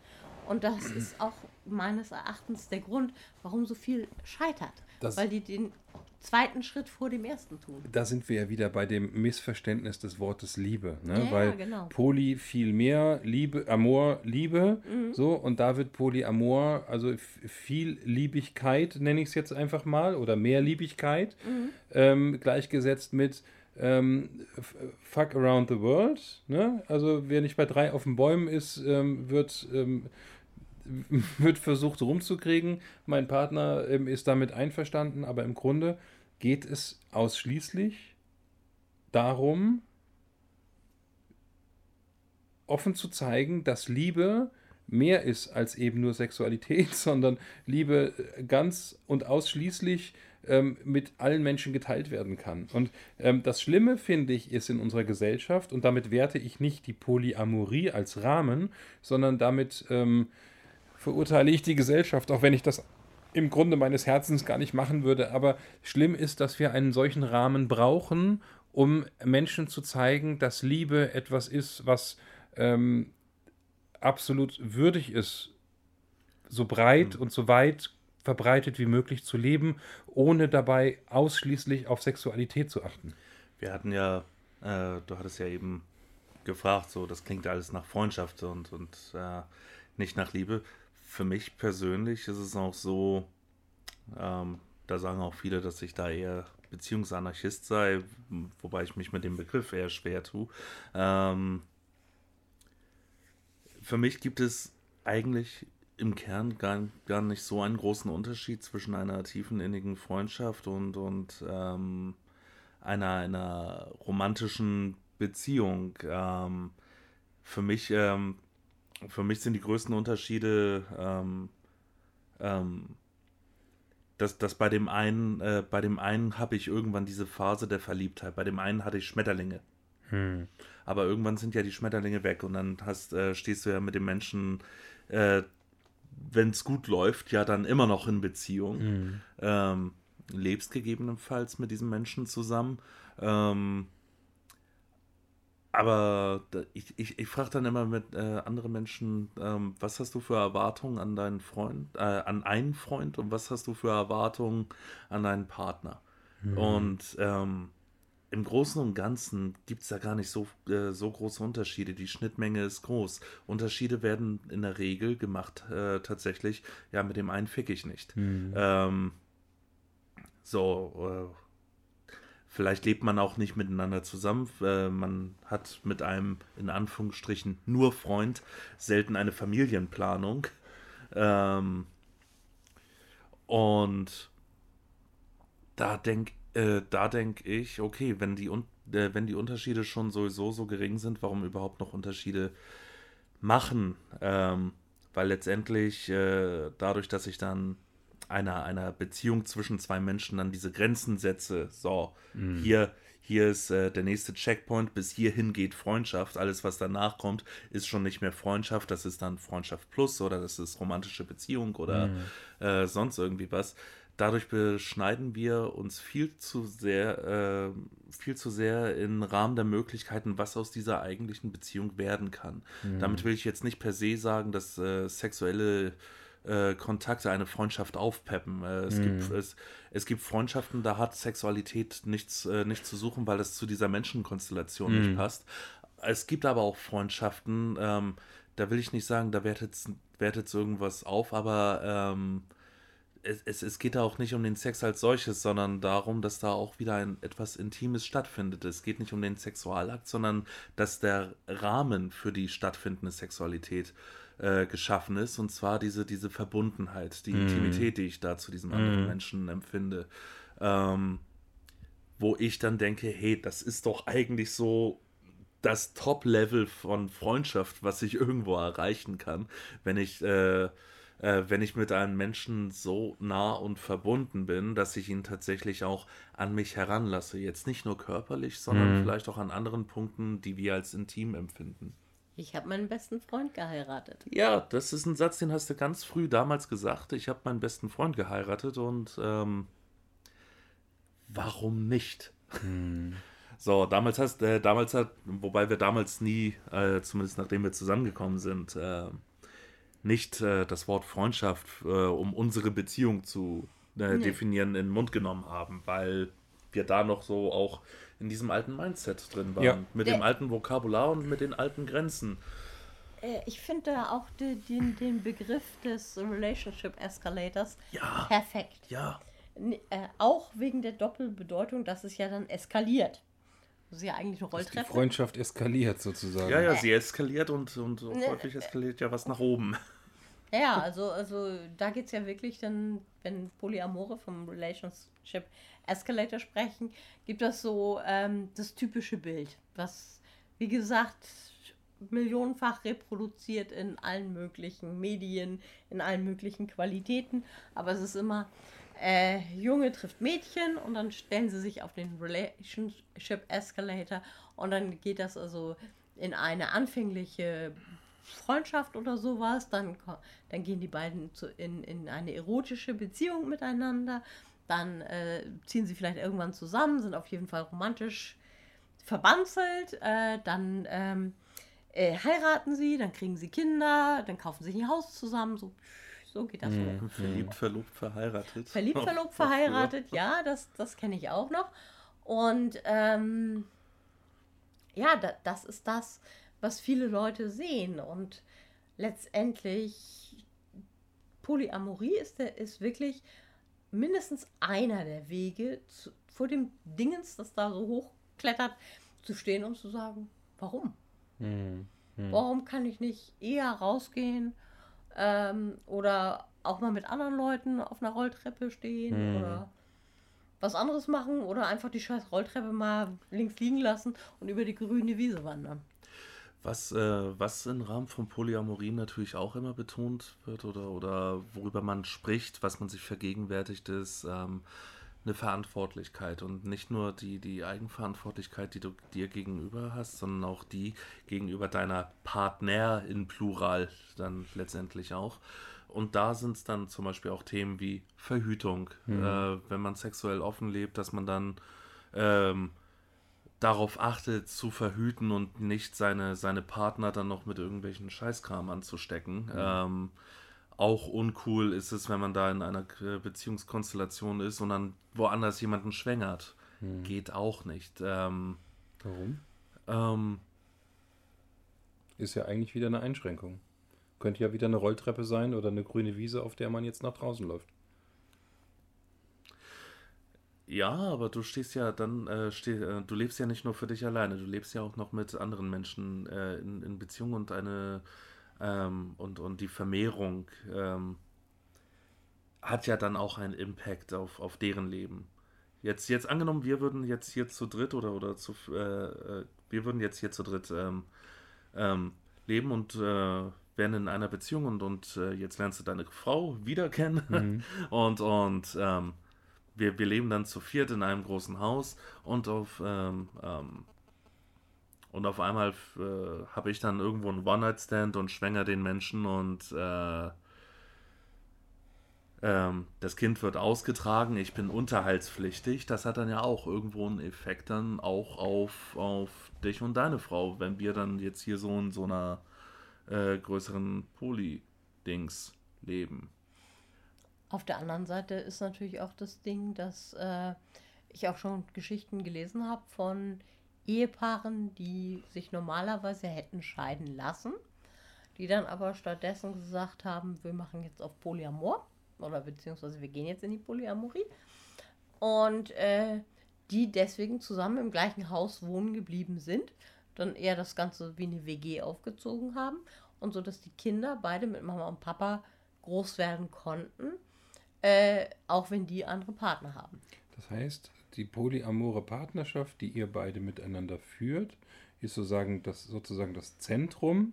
Und das ist auch meines Erachtens der Grund, warum so viel scheitert. Das weil die den zweiten Schritt vor dem ersten tun. Da sind wir ja wieder bei dem Missverständnis des Wortes Liebe. Ne? Ja, Weil genau. Poly viel mehr, Liebe, Amor, Liebe, mhm. so, und da wird Polyamor, also viel Liebigkeit, nenne ich es jetzt einfach mal, oder mehr Liebigkeit, mhm. ähm, gleichgesetzt mit ähm, Fuck Around the World. Ne? Also wer nicht bei drei auf den Bäumen ist, ähm, wird ähm, wird versucht rumzukriegen. Mein Partner ähm, ist damit einverstanden, aber im Grunde geht es ausschließlich darum, offen zu zeigen, dass Liebe mehr ist als eben nur Sexualität, sondern Liebe ganz und ausschließlich ähm, mit allen Menschen geteilt werden kann. Und ähm, das Schlimme, finde ich, ist in unserer Gesellschaft, und damit werte ich nicht die Polyamorie als Rahmen, sondern damit ähm, verurteile ich die Gesellschaft, auch wenn ich das im Grunde meines Herzens gar nicht machen würde. Aber schlimm ist, dass wir einen solchen Rahmen brauchen, um Menschen zu zeigen, dass Liebe etwas ist, was ähm, absolut würdig ist, so breit mhm. und so weit verbreitet wie möglich zu leben, ohne dabei ausschließlich auf Sexualität zu achten. Wir hatten ja, äh, du hattest ja eben gefragt, so das klingt alles nach Freundschaft und, und äh, nicht nach Liebe für mich persönlich ist es auch so, ähm, da sagen auch viele, dass ich da eher Beziehungsanarchist sei, wobei ich mich mit dem Begriff eher schwer tue. Ähm, für mich gibt es eigentlich im Kern gar, gar nicht so einen großen Unterschied zwischen einer tiefen innigen Freundschaft und, und ähm, einer, einer romantischen Beziehung. Ähm, für mich ähm, für mich sind die größten Unterschiede, ähm, ähm, dass, dass bei dem einen, äh, bei dem einen habe ich irgendwann diese Phase der Verliebtheit, bei dem einen hatte ich Schmetterlinge. Hm. Aber irgendwann sind ja die Schmetterlinge weg und dann hast, äh, stehst du ja mit dem Menschen, äh, wenn es gut läuft, ja dann immer noch in Beziehung. Hm. Ähm, lebst gegebenenfalls mit diesem Menschen zusammen. Ähm, aber ich, ich, ich frage dann immer mit äh, anderen Menschen, ähm, was hast du für Erwartungen an deinen Freund, äh, an einen Freund und was hast du für Erwartungen an deinen Partner? Mhm. Und ähm, im Großen und Ganzen gibt es da gar nicht so, äh, so große Unterschiede. Die Schnittmenge ist groß. Unterschiede werden in der Regel gemacht, äh, tatsächlich, ja, mit dem einen fick ich nicht. Mhm. Ähm, so, äh, vielleicht lebt man auch nicht miteinander zusammen. Äh, man hat mit einem, in Anführungsstrichen, nur Freund selten eine Familienplanung. Ähm, und da denke äh, da denke ich, okay, wenn die, äh, wenn die Unterschiede schon sowieso so gering sind, warum überhaupt noch Unterschiede machen? Ähm, weil letztendlich äh, dadurch, dass ich dann einer, einer Beziehung zwischen zwei Menschen dann diese Grenzen setze, so, mhm. hier, hier ist äh, der nächste Checkpoint, bis hierhin geht Freundschaft, alles was danach kommt, ist schon nicht mehr Freundschaft, das ist dann Freundschaft plus oder das ist romantische Beziehung oder mhm. äh, sonst irgendwie was dadurch beschneiden wir uns viel zu sehr, äh, viel zu sehr im Rahmen der Möglichkeiten, was aus dieser eigentlichen Beziehung werden kann. Mhm. Damit will ich jetzt nicht per se sagen, dass äh, sexuelle äh, Kontakte eine Freundschaft aufpeppen. Äh, es, mhm. gibt, es, es gibt Freundschaften, da hat Sexualität nichts, äh, nichts zu suchen, weil es zu dieser Menschenkonstellation mhm. nicht passt. Es gibt aber auch Freundschaften, ähm, da will ich nicht sagen, da wertet es irgendwas auf, aber ähm, es, es, es geht da auch nicht um den Sex als solches, sondern darum, dass da auch wieder ein etwas Intimes stattfindet. Es geht nicht um den Sexualakt, sondern dass der Rahmen für die stattfindende Sexualität äh, geschaffen ist. Und zwar diese, diese Verbundenheit, die mm. Intimität, die ich da zu diesem anderen mm. Menschen empfinde. Ähm, wo ich dann denke, hey, das ist doch eigentlich so das Top-Level von Freundschaft, was ich irgendwo erreichen kann, wenn ich äh, äh, wenn ich mit einem Menschen so nah und verbunden bin, dass ich ihn tatsächlich auch an mich heranlasse. Jetzt nicht nur körperlich, sondern mhm. vielleicht auch an anderen Punkten, die wir als intim empfinden. Ich habe meinen besten Freund geheiratet. Ja, das ist ein Satz, den hast du ganz früh damals gesagt. Ich habe meinen besten Freund geheiratet und ähm, warum nicht? Hm. So, damals hast, äh, damals hat, wobei wir damals nie, äh, zumindest nachdem wir zusammengekommen sind, äh, nicht äh, das Wort Freundschaft, äh, um unsere Beziehung zu äh, nee. definieren, in den Mund genommen haben, weil wir da noch so auch in diesem alten Mindset drin waren. Ja. Mit Der, dem alten Vokabular und mit den alten Grenzen. Äh, ich finde da auch die, den, den Begriff des Relationship Escalators ja. perfekt. Ja. Äh, auch wegen der Doppelbedeutung, dass es ja dann eskaliert. Das ist ja eigentlich eine Rolltreppe. Die Freundschaft eskaliert sozusagen. Ja, ja, sie eskaliert und, und, und ne, häufig eskaliert ja was nach oben. Ja, also, also da geht es ja wirklich dann, wenn Polyamore vom Relationship Escalator sprechen, gibt das so ähm, das typische Bild, was, wie gesagt, millionenfach reproduziert in allen möglichen Medien, in allen möglichen Qualitäten, aber es ist immer äh, Junge trifft Mädchen und dann stellen sie sich auf den Relationship Escalator und dann geht das also in eine anfängliche Freundschaft oder sowas, dann, dann gehen die beiden zu, in, in eine erotische Beziehung miteinander, dann äh, ziehen sie vielleicht irgendwann zusammen, sind auf jeden Fall romantisch verbanzelt, äh, dann ähm, äh, heiraten sie, dann kriegen sie Kinder, dann kaufen sie ein Haus zusammen, so so geht das. Mhm. Verliebt, verlobt, verheiratet. Verliebt, verlobt, verheiratet, ja, das, das kenne ich auch noch. Und ähm, ja, da, das ist das, was viele Leute sehen. Und letztendlich, Polyamorie ist, der, ist wirklich mindestens einer der Wege, zu, vor dem Dingens, das da so hochklettert, zu stehen und zu sagen, warum? Mhm. Mhm. Warum kann ich nicht eher rausgehen ähm, oder auch mal mit anderen Leuten auf einer Rolltreppe stehen mhm. oder was anderes machen oder einfach die scheiß Rolltreppe mal links liegen lassen und über die grüne Wiese wandern. Was, äh, was im Rahmen von Polyamorie natürlich auch immer betont wird oder, oder worüber man spricht, was man sich vergegenwärtigt, ist ähm, eine Verantwortlichkeit und nicht nur die, die Eigenverantwortlichkeit, die du dir gegenüber hast, sondern auch die gegenüber deiner Partner in Plural dann letztendlich auch. Und da sind es dann zum Beispiel auch Themen wie Verhütung, mhm. äh, wenn man sexuell offen lebt, dass man dann ähm, darauf achtet, zu verhüten und nicht seine, seine Partner dann noch mit irgendwelchen Scheißkram anzustecken. Mhm. Ähm, auch uncool ist es, wenn man da in einer Beziehungskonstellation ist und dann woanders jemanden schwängert. Mhm. Geht auch nicht. Ähm, Warum? Ähm, ist ja eigentlich wieder eine Einschränkung. Könnte ja wieder eine Rolltreppe sein oder eine grüne Wiese, auf der man jetzt nach draußen läuft. Ja, aber du stehst ja dann, äh, steh, äh, du lebst ja nicht nur für dich alleine, du lebst ja auch noch mit anderen Menschen äh, in, in Beziehung und eine ähm, und, und die Vermehrung ähm, hat ja dann auch einen Impact auf, auf deren Leben. Jetzt, jetzt angenommen, wir würden jetzt hier zu dritt oder, oder zu, äh, äh, wir würden jetzt hier zu dritt ähm, ähm, leben und äh, wären in einer Beziehung und, und jetzt lernst du deine Frau wieder kennen mhm. und, und ähm, wir, wir leben dann zu viert in einem großen Haus und auf ähm, ähm, und auf einmal äh, habe ich dann irgendwo einen One-Night-Stand und schwänger den Menschen und äh, ähm, das Kind wird ausgetragen, ich bin unterhaltspflichtig. Das hat dann ja auch irgendwo einen Effekt dann auch auf, auf dich und deine Frau, wenn wir dann jetzt hier so in so einer äh, größeren Poly-Dings leben. Auf der anderen Seite ist natürlich auch das Ding, dass äh, ich auch schon Geschichten gelesen habe von Ehepaaren, die sich normalerweise hätten scheiden lassen, die dann aber stattdessen gesagt haben, wir machen jetzt auf Polyamor oder beziehungsweise wir gehen jetzt in die Polyamorie. Und äh, die deswegen zusammen im gleichen Haus wohnen geblieben sind, dann eher das Ganze wie eine WG aufgezogen haben und so, dass die Kinder beide mit Mama und Papa groß werden konnten äh, auch wenn die andere Partner haben. Das heißt, die polyamore Partnerschaft, die ihr beide miteinander führt, ist sozusagen das, sozusagen das Zentrum,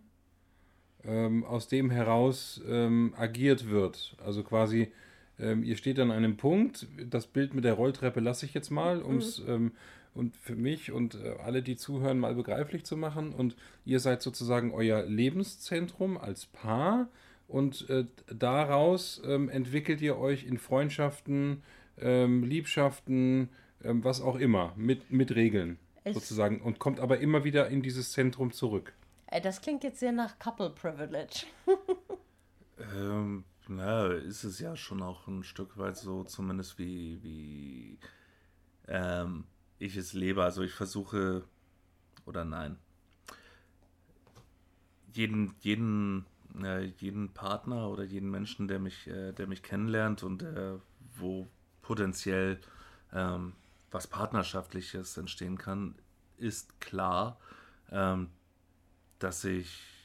ähm, aus dem heraus ähm, agiert wird. Also quasi, ähm, ihr steht an einem Punkt, das Bild mit der Rolltreppe lasse ich jetzt mal, um es mhm. und für mich und äh, alle, die zuhören, mal begreiflich zu machen. Und ihr seid sozusagen euer Lebenszentrum als Paar und äh, daraus ähm, entwickelt ihr euch in Freundschaften, ähm, Liebschaften, ähm, was auch immer, mit, mit Regeln es sozusagen und kommt aber immer wieder in dieses Zentrum zurück. Äh, das klingt jetzt sehr nach Couple Privilege. ähm, na, ist es ja schon auch ein Stück weit so, zumindest wie, wie ähm, ich es lebe. Also ich versuche, oder nein, jeden, jeden äh, jeden Partner oder jeden Menschen, der mich, äh, der mich kennenlernt und äh, wo potenziell ähm, was Partnerschaftliches entstehen kann, ist klar, ähm, dass ich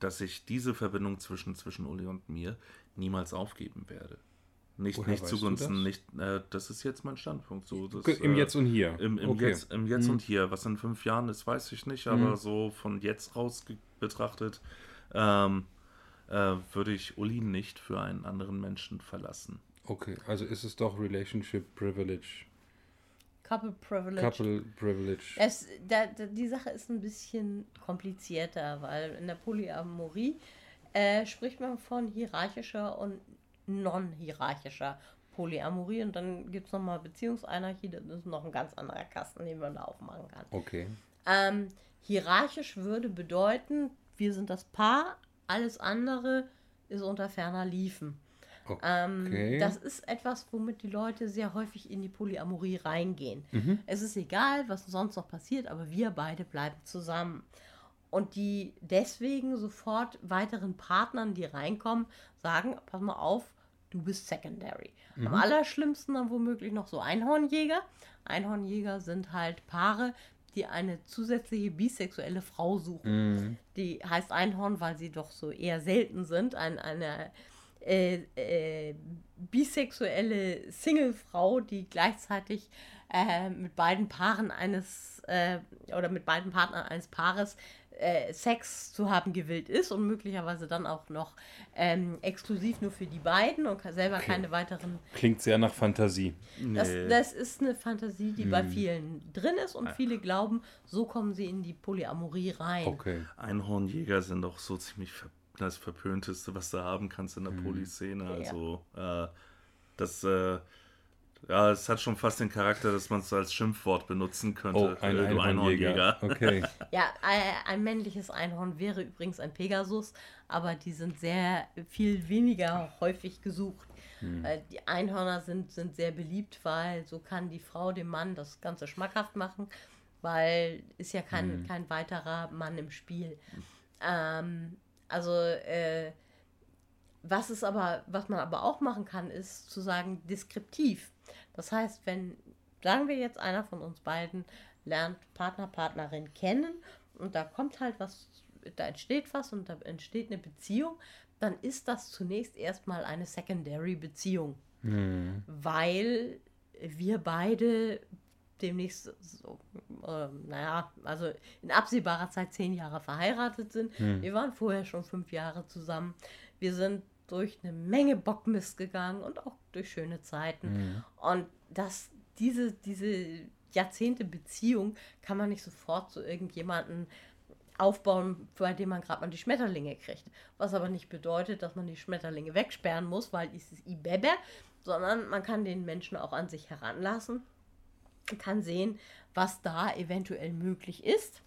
dass ich diese Verbindung zwischen, zwischen Uli und mir niemals aufgeben werde. Nicht, Woher nicht zugunsten, das? nicht, äh, das ist jetzt mein Standpunkt. So, das, Im äh, Jetzt und Hier. Im, im okay. Jetzt, im jetzt mhm. und Hier. Was in fünf Jahren ist, weiß ich nicht, aber mhm. so von jetzt raus betrachtet ähm, äh, würde ich Uli nicht für einen anderen Menschen verlassen. Okay, also ist es doch Relationship Privilege. Couple Privilege. Couple Privilege. Es, da, da, die Sache ist ein bisschen komplizierter, weil in der Polyamorie äh, spricht man von hierarchischer und non-hierarchischer Polyamorie und dann gibt es nochmal Beziehungseinarchie, das ist noch ein ganz anderer Kasten, den man da aufmachen kann. Okay. Ähm, hierarchisch würde bedeuten, wir sind das Paar, alles andere ist unter ferner Liefen. Ähm, okay. Ähm, das ist etwas, womit die Leute sehr häufig in die Polyamorie reingehen. Mhm. Es ist egal, was sonst noch passiert, aber wir beide bleiben zusammen. Und die deswegen sofort weiteren Partnern, die reinkommen, sagen, pass mal auf, du bist secondary. Mhm. Am allerschlimmsten dann womöglich noch so Einhornjäger. Einhornjäger sind halt Paare, die eine zusätzliche bisexuelle Frau suchen. Mhm. Die heißt Einhorn, weil sie doch so eher selten sind. Ein, eine äh, äh, bisexuelle Singlefrau, die gleichzeitig äh, mit beiden Paaren eines äh, oder mit beiden Partnern eines Paares äh, Sex zu haben gewillt ist und möglicherweise dann auch noch ähm, exklusiv nur für die beiden und selber okay. keine weiteren. Klingt sehr nach Fantasie. Das, nee. das ist eine Fantasie, die hm. bei vielen drin ist und viele glauben, so kommen sie in die Polyamorie rein. Okay. Einhornjäger sind doch so ziemlich ver das Verpönteste, was du haben kannst in der hm. Polyszene. Also, äh, das. Äh, Ja, es hat schon fast den Charakter, dass man es als Schimpfwort benutzen könnte. Oh, ein Äh, du Einhornjäger. Okay. Ja, ein männliches Einhorn wäre übrigens ein Pegasus, aber die sind sehr viel weniger häufig gesucht. Äh, Die Einhörner sind, sind sehr beliebt, weil so kann die Frau dem Mann das Ganze schmackhaft machen, weil ist ja kein, kein weiterer Mann im Spiel. Ähm, also äh, was es aber, was man aber auch machen kann, ist zu sagen deskriptiv. Das heißt, wenn, sagen wir jetzt, einer von uns beiden lernt Partner, Partnerin kennen und da kommt halt was, da entsteht was und da entsteht eine Beziehung, dann ist das zunächst erstmal eine Secondary Beziehung, weil wir beide demnächst so, ähm, naja, also in absehbarer Zeit zehn Jahre verheiratet sind. Wir waren vorher schon fünf Jahre zusammen. Wir sind durch eine Menge Bockmist gegangen und auch durch schöne Zeiten. Und das, diese, diese Jahrzehnte Beziehung kann man nicht sofort zu irgendjemanden aufbauen, bei dem man gerade mal die Schmetterlinge kriegt. Was aber nicht bedeutet, dass man die Schmetterlinge wegsperren muss, weil es ist Ibebe, sondern man kann den Menschen auch an sich heranlassen, kann sehen, was da eventuell möglich ist.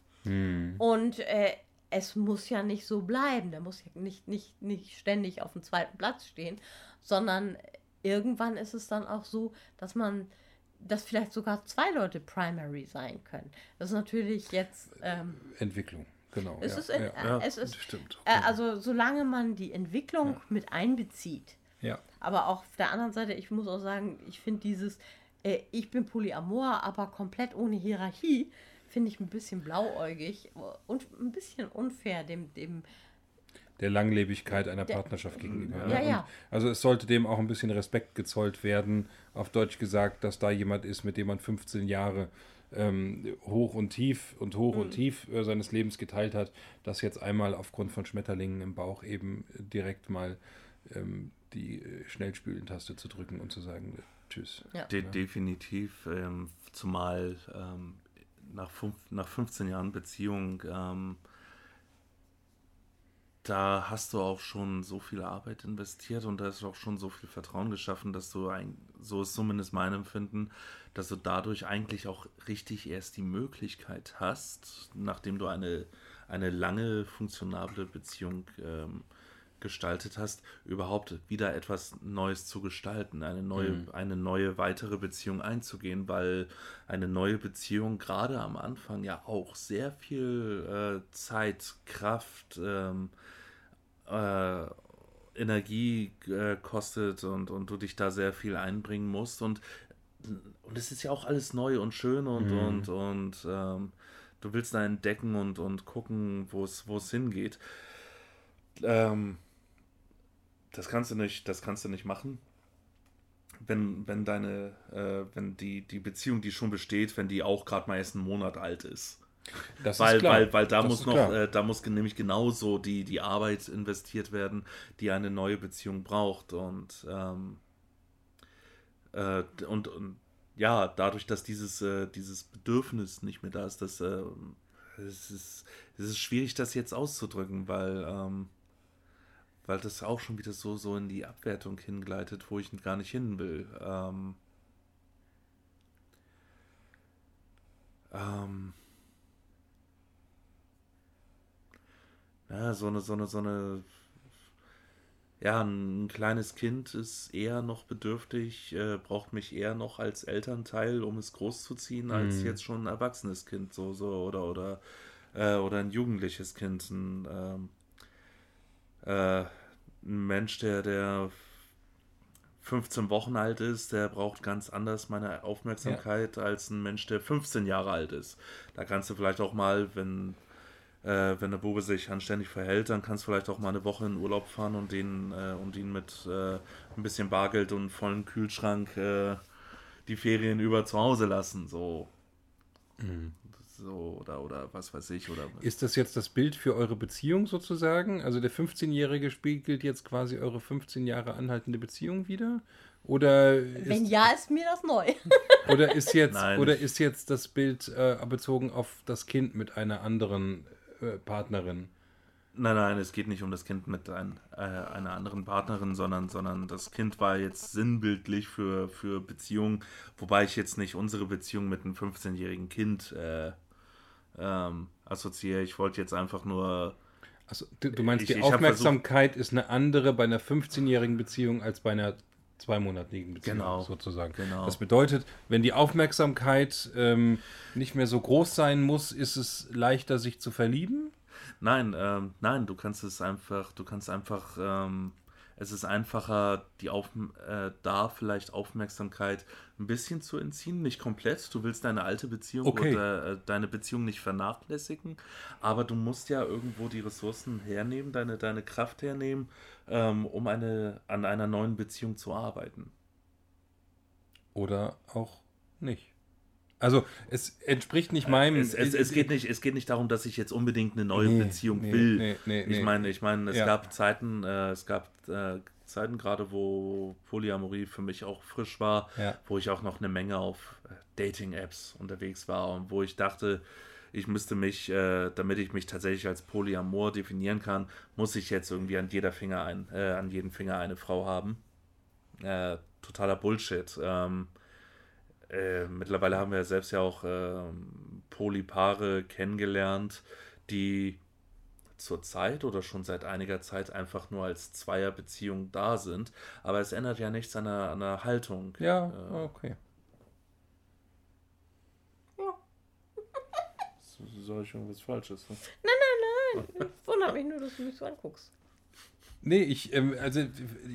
Und äh, es muss ja nicht so bleiben. Der muss ja nicht, nicht, nicht ständig auf dem zweiten Platz stehen, sondern irgendwann ist es dann auch so, dass man, dass vielleicht sogar zwei Leute Primary sein können. Das ist natürlich jetzt. Ähm, Entwicklung, genau. es ja, ist, in, ja. äh, es ist stimmt. äh, also solange man die Entwicklung mit einbezieht. ja. Aber auch auf der anderen Seite, ich muss auch sagen, ich finde dieses, äh, ich bin Polyamor, aber komplett ohne Hierarchie, finde ich ein bisschen blauäugig und ein bisschen unfair dem, dem der Langlebigkeit einer Der- Partnerschaft gegenüber. Ja, ne? ja. Also es sollte dem auch ein bisschen Respekt gezollt werden, auf Deutsch gesagt, dass da jemand ist, mit dem man 15 Jahre ähm, hoch und tief und hoch Mhm. und tief äh, seines Lebens geteilt hat, dass jetzt einmal aufgrund von Schmetterlingen im Bauch eben direkt mal ähm, die äh, Schnellspülentaste zu drücken und zu sagen, tschüss. Ja. De definitiv, ähm, zumal ähm, nach, fünf, nach 15 Jahren Beziehung, ähm, da hast du auch schon so viel Arbeit investiert und da ist auch schon so viel Vertrauen geschaffen, dass du, ein, so ist zumindest mein Empfinden, dass du dadurch eigentlich auch richtig erst die Möglichkeit hast, nachdem du eine, eine lange funktionable Beziehung ähm, gestaltet hast, überhaupt wieder etwas Neues zu gestalten, eine neue, eine neue weitere Beziehung einzugehen, weil eine neue Beziehung gerade am Anfang ja auch sehr viel äh, Zeit, Kraft, ähm, äh, Energie äh, kostet und, und du dich da sehr viel einbringen musst. Und und es ist ja auch alles neu und schön und und und ähm, du willst da entdecken und und gucken, wo es wo es hingeht. Ähm, das kannst du nicht, das kannst du nicht machen. Wenn, wenn deine, äh, wenn die, die Beziehung, die schon besteht, wenn die auch gerade mal erst einen Monat alt ist. Das Weil, ist klar. weil, weil da Das muss noch, äh, da muss nämlich genauso die, die Arbeit investiert werden, die eine neue Beziehung braucht. Und, ähm, äh, und, und ja, dadurch, dass dieses, äh, dieses Bedürfnis nicht mehr da ist, dass, äh, es, ist, es ist schwierig, das jetzt auszudrücken, weil, ähm, weil das auch schon wieder so, so in die Abwertung hingleitet, wo ich gar nicht hin will. Ähm, ähm, ja, so eine, so eine, so eine, ja, ein kleines Kind ist eher noch bedürftig, äh, braucht mich eher noch als Elternteil, um es großzuziehen, als Mhm. jetzt schon ein erwachsenes Kind, so, so, oder, oder, äh, oder ein jugendliches Kind, ein, ähm, äh, ein Mensch, der, der 15 Wochen alt ist, der braucht ganz anders meine Aufmerksamkeit als ein Mensch, der 15 Jahre alt ist. Da kannst du vielleicht auch mal, wenn, äh, wenn der Bube sich anständig verhält, dann kannst du vielleicht auch mal eine Woche in Urlaub fahren und ihn, äh, und ihn mit äh, ein bisschen Bargeld und einem vollen Kühlschrank äh, die Ferien über zu Hause lassen. So. So, oder, oder was weiß ich. Oder Ist das jetzt das Bild für eure Beziehung sozusagen? Also der 15-Jährige spiegelt jetzt quasi eure 15 Jahre anhaltende Beziehung wieder? Oder Wenn ist, ja, ist mir das neu. oder ist jetzt Nein. oder ist jetzt das Bild äh, bezogen auf das Kind mit einer anderen äh, Partnerin? Nein, nein, es geht nicht um das Kind mit ein, äh, einer anderen Partnerin, sondern, sondern das Kind war jetzt sinnbildlich für, für Beziehungen, wobei ich jetzt nicht unsere Beziehung mit einem 15-jährigen Kind äh, ähm, assoziiere. Ich wollte jetzt einfach nur. Also, du, du meinst, Ich- die ich Aufmerksamkeit ist eine andere bei einer 15-jährigen Beziehung als bei einer zweimonatigen Beziehung Genau, sozusagen. genau. Das bedeutet, wenn die Aufmerksamkeit ähm, nicht mehr so groß sein muss, ist es leichter, sich zu verlieben? Nein, ähm, nein, du kannst es einfach, du kannst einfach, ähm, es ist einfacher, die Auf, äh, da vielleicht Aufmerksamkeit ein bisschen zu entziehen, nicht komplett. Du willst deine alte Beziehung Okay. oder äh, deine Beziehung nicht vernachlässigen, aber du musst ja irgendwo die Ressourcen hernehmen, deine, deine Kraft hernehmen, ähm, um eine, an einer neuen Beziehung zu arbeiten. Oder auch nicht? Also, es entspricht nicht meinem. Es, es, es, geht nicht, es geht nicht darum, dass ich jetzt unbedingt eine neue Nee, Beziehung nee, will. nee, nee, ich meine, ich meine, es Ja. gab Zeiten, äh, es gab äh, Zeiten gerade, wo Polyamorie für mich auch frisch war, Ja. wo ich auch noch eine Menge auf äh, Dating-Apps unterwegs war und wo ich dachte, ich müsste mich, äh, damit ich mich tatsächlich als Polyamor definieren kann, muss ich jetzt irgendwie an jeder Finger ein, äh, an jedem Finger eine Frau haben. Äh, totaler Bullshit. Ähm, äh, mittlerweile haben wir selbst ja auch ähm, Polypaare kennengelernt, die zurzeit oder schon seit einiger Zeit einfach nur als Zweierbeziehung da sind. Aber es ändert ja nichts an der, an der Haltung. Ja, Äh, okay. soll ich irgendwas Falsches? Ne? Wundert mich nur, dass du mich so anguckst. Nee, ich, ähm, also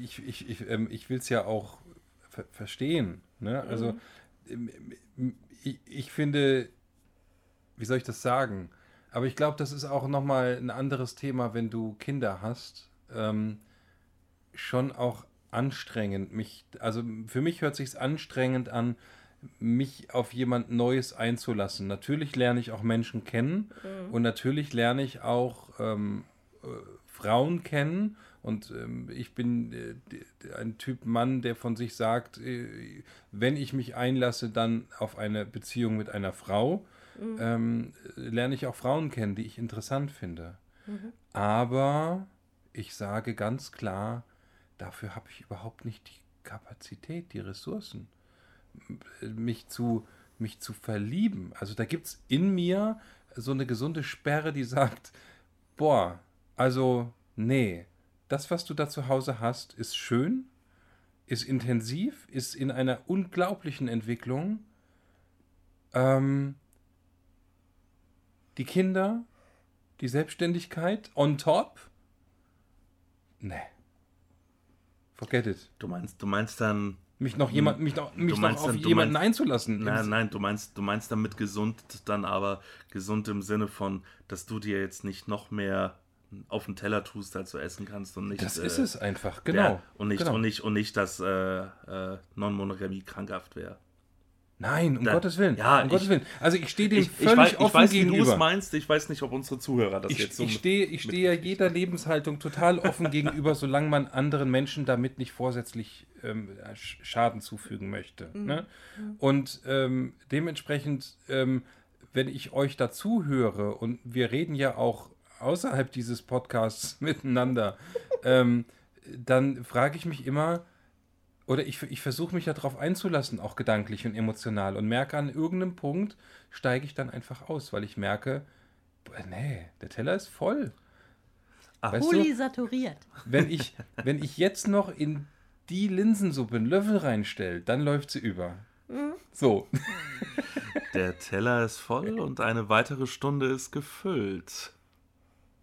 ich, ich, ich, ähm, ich will es ja auch ver verstehen. Ne? Also ähm, ich, ich finde, wie soll ich das sagen? Aber ich glaube, das ist auch nochmal ein anderes Thema, wenn du Kinder hast. Ähm, schon auch anstrengend. Mich, also für mich hört sich anstrengend an, mich auf jemand Neues einzulassen. Natürlich lerne ich auch Menschen kennen und natürlich lerne ich auch ähm, äh, Frauen kennen. Und ähm, ich bin äh, ein Typ Mann, der von sich sagt, äh, wenn ich mich einlasse, dann auf eine Beziehung mit einer Frau, ähm, lerne ich auch Frauen kennen, die ich interessant finde. Aber ich sage ganz klar, dafür habe ich überhaupt nicht die Kapazität, die Ressourcen, m- mich zu, mich zu verlieben. Also da gibt es in mir so eine gesunde Sperre, die sagt, boah, also nee, das, was du da zu Hause hast, ist schön, ist intensiv, ist in einer unglaublichen Entwicklung. Ähm, die Kinder, die Selbstständigkeit on top? Nee. Forget it. Du meinst, du meinst dann, Mich noch jemand, mich noch, mich noch auf dann- jemanden meinst- einzulassen. nein, nein, du meinst, du meinst damit gesund, dann aber gesund im Sinne von, dass du dir jetzt nicht noch mehr auf den Teller tust, als du essen kannst und nicht. Das äh, ist es einfach, genau. Ja, und, nicht, genau. und, nicht, und nicht, dass äh, äh, Non-Monogamie krankhaft wäre. Nein, um Da- Gottes Willen. Ja, um ich- Gottes Willen. Also ich stehe dem Ich, ich, völlig weiß, ich offen weiß, wie du gegenüber. es meinst. Ich weiß nicht, ob unsere Zuhörer das Ich, jetzt so ich stehe ich stehe ja jeder Lebenshaltung total offen gegenüber, solange man anderen Menschen damit nicht vorsätzlich ähm, Sch- Schaden zufügen möchte. Ne? Und ähm, dementsprechend, ähm, wenn ich euch dazu höre, und wir reden ja auch außerhalb dieses Podcasts miteinander, ähm, dann frage ich mich immer, oder ich, ich versuche mich darauf einzulassen, auch gedanklich und emotional, und merke an irgendeinem Punkt, steige ich dann einfach aus, weil ich merke, boah, nee, der Teller ist voll. Du, Polysaturiert. wenn ich, wenn ich jetzt noch in die Linsensuppe einen Löffel reinstelle, dann läuft sie über. So. Der Teller ist voll und eine weitere Stunde ist gefüllt.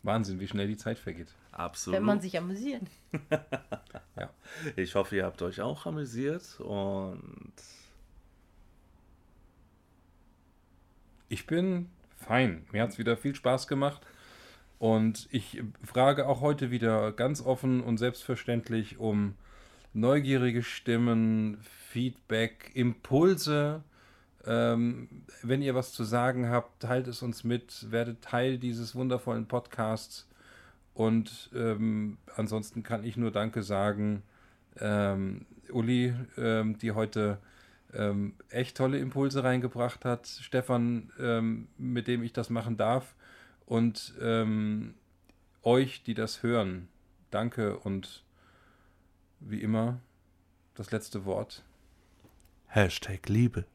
Wahnsinn, wie schnell die Zeit vergeht. Absolut. Wenn man sich amüsiert. Ja. Ich hoffe, ihr habt euch auch amüsiert und Ich bin fein. Mir hat es wieder viel Spaß gemacht. Und ich frage auch heute wieder ganz offen und selbstverständlich um neugierige Stimmen, Feedback, Impulse. Ähm, wenn ihr was zu sagen habt, teilt es uns mit, werdet Teil dieses wundervollen Podcasts. Und ähm, ansonsten kann ich nur Danke sagen, ähm, Uli, ähm, die heute ähm, echt tolle Impulse reingebracht hat. Stefan, ähm, mit dem ich das machen darf. Und euch, die das hören, danke und wie immer das letzte Wort. Hashtag Liebe.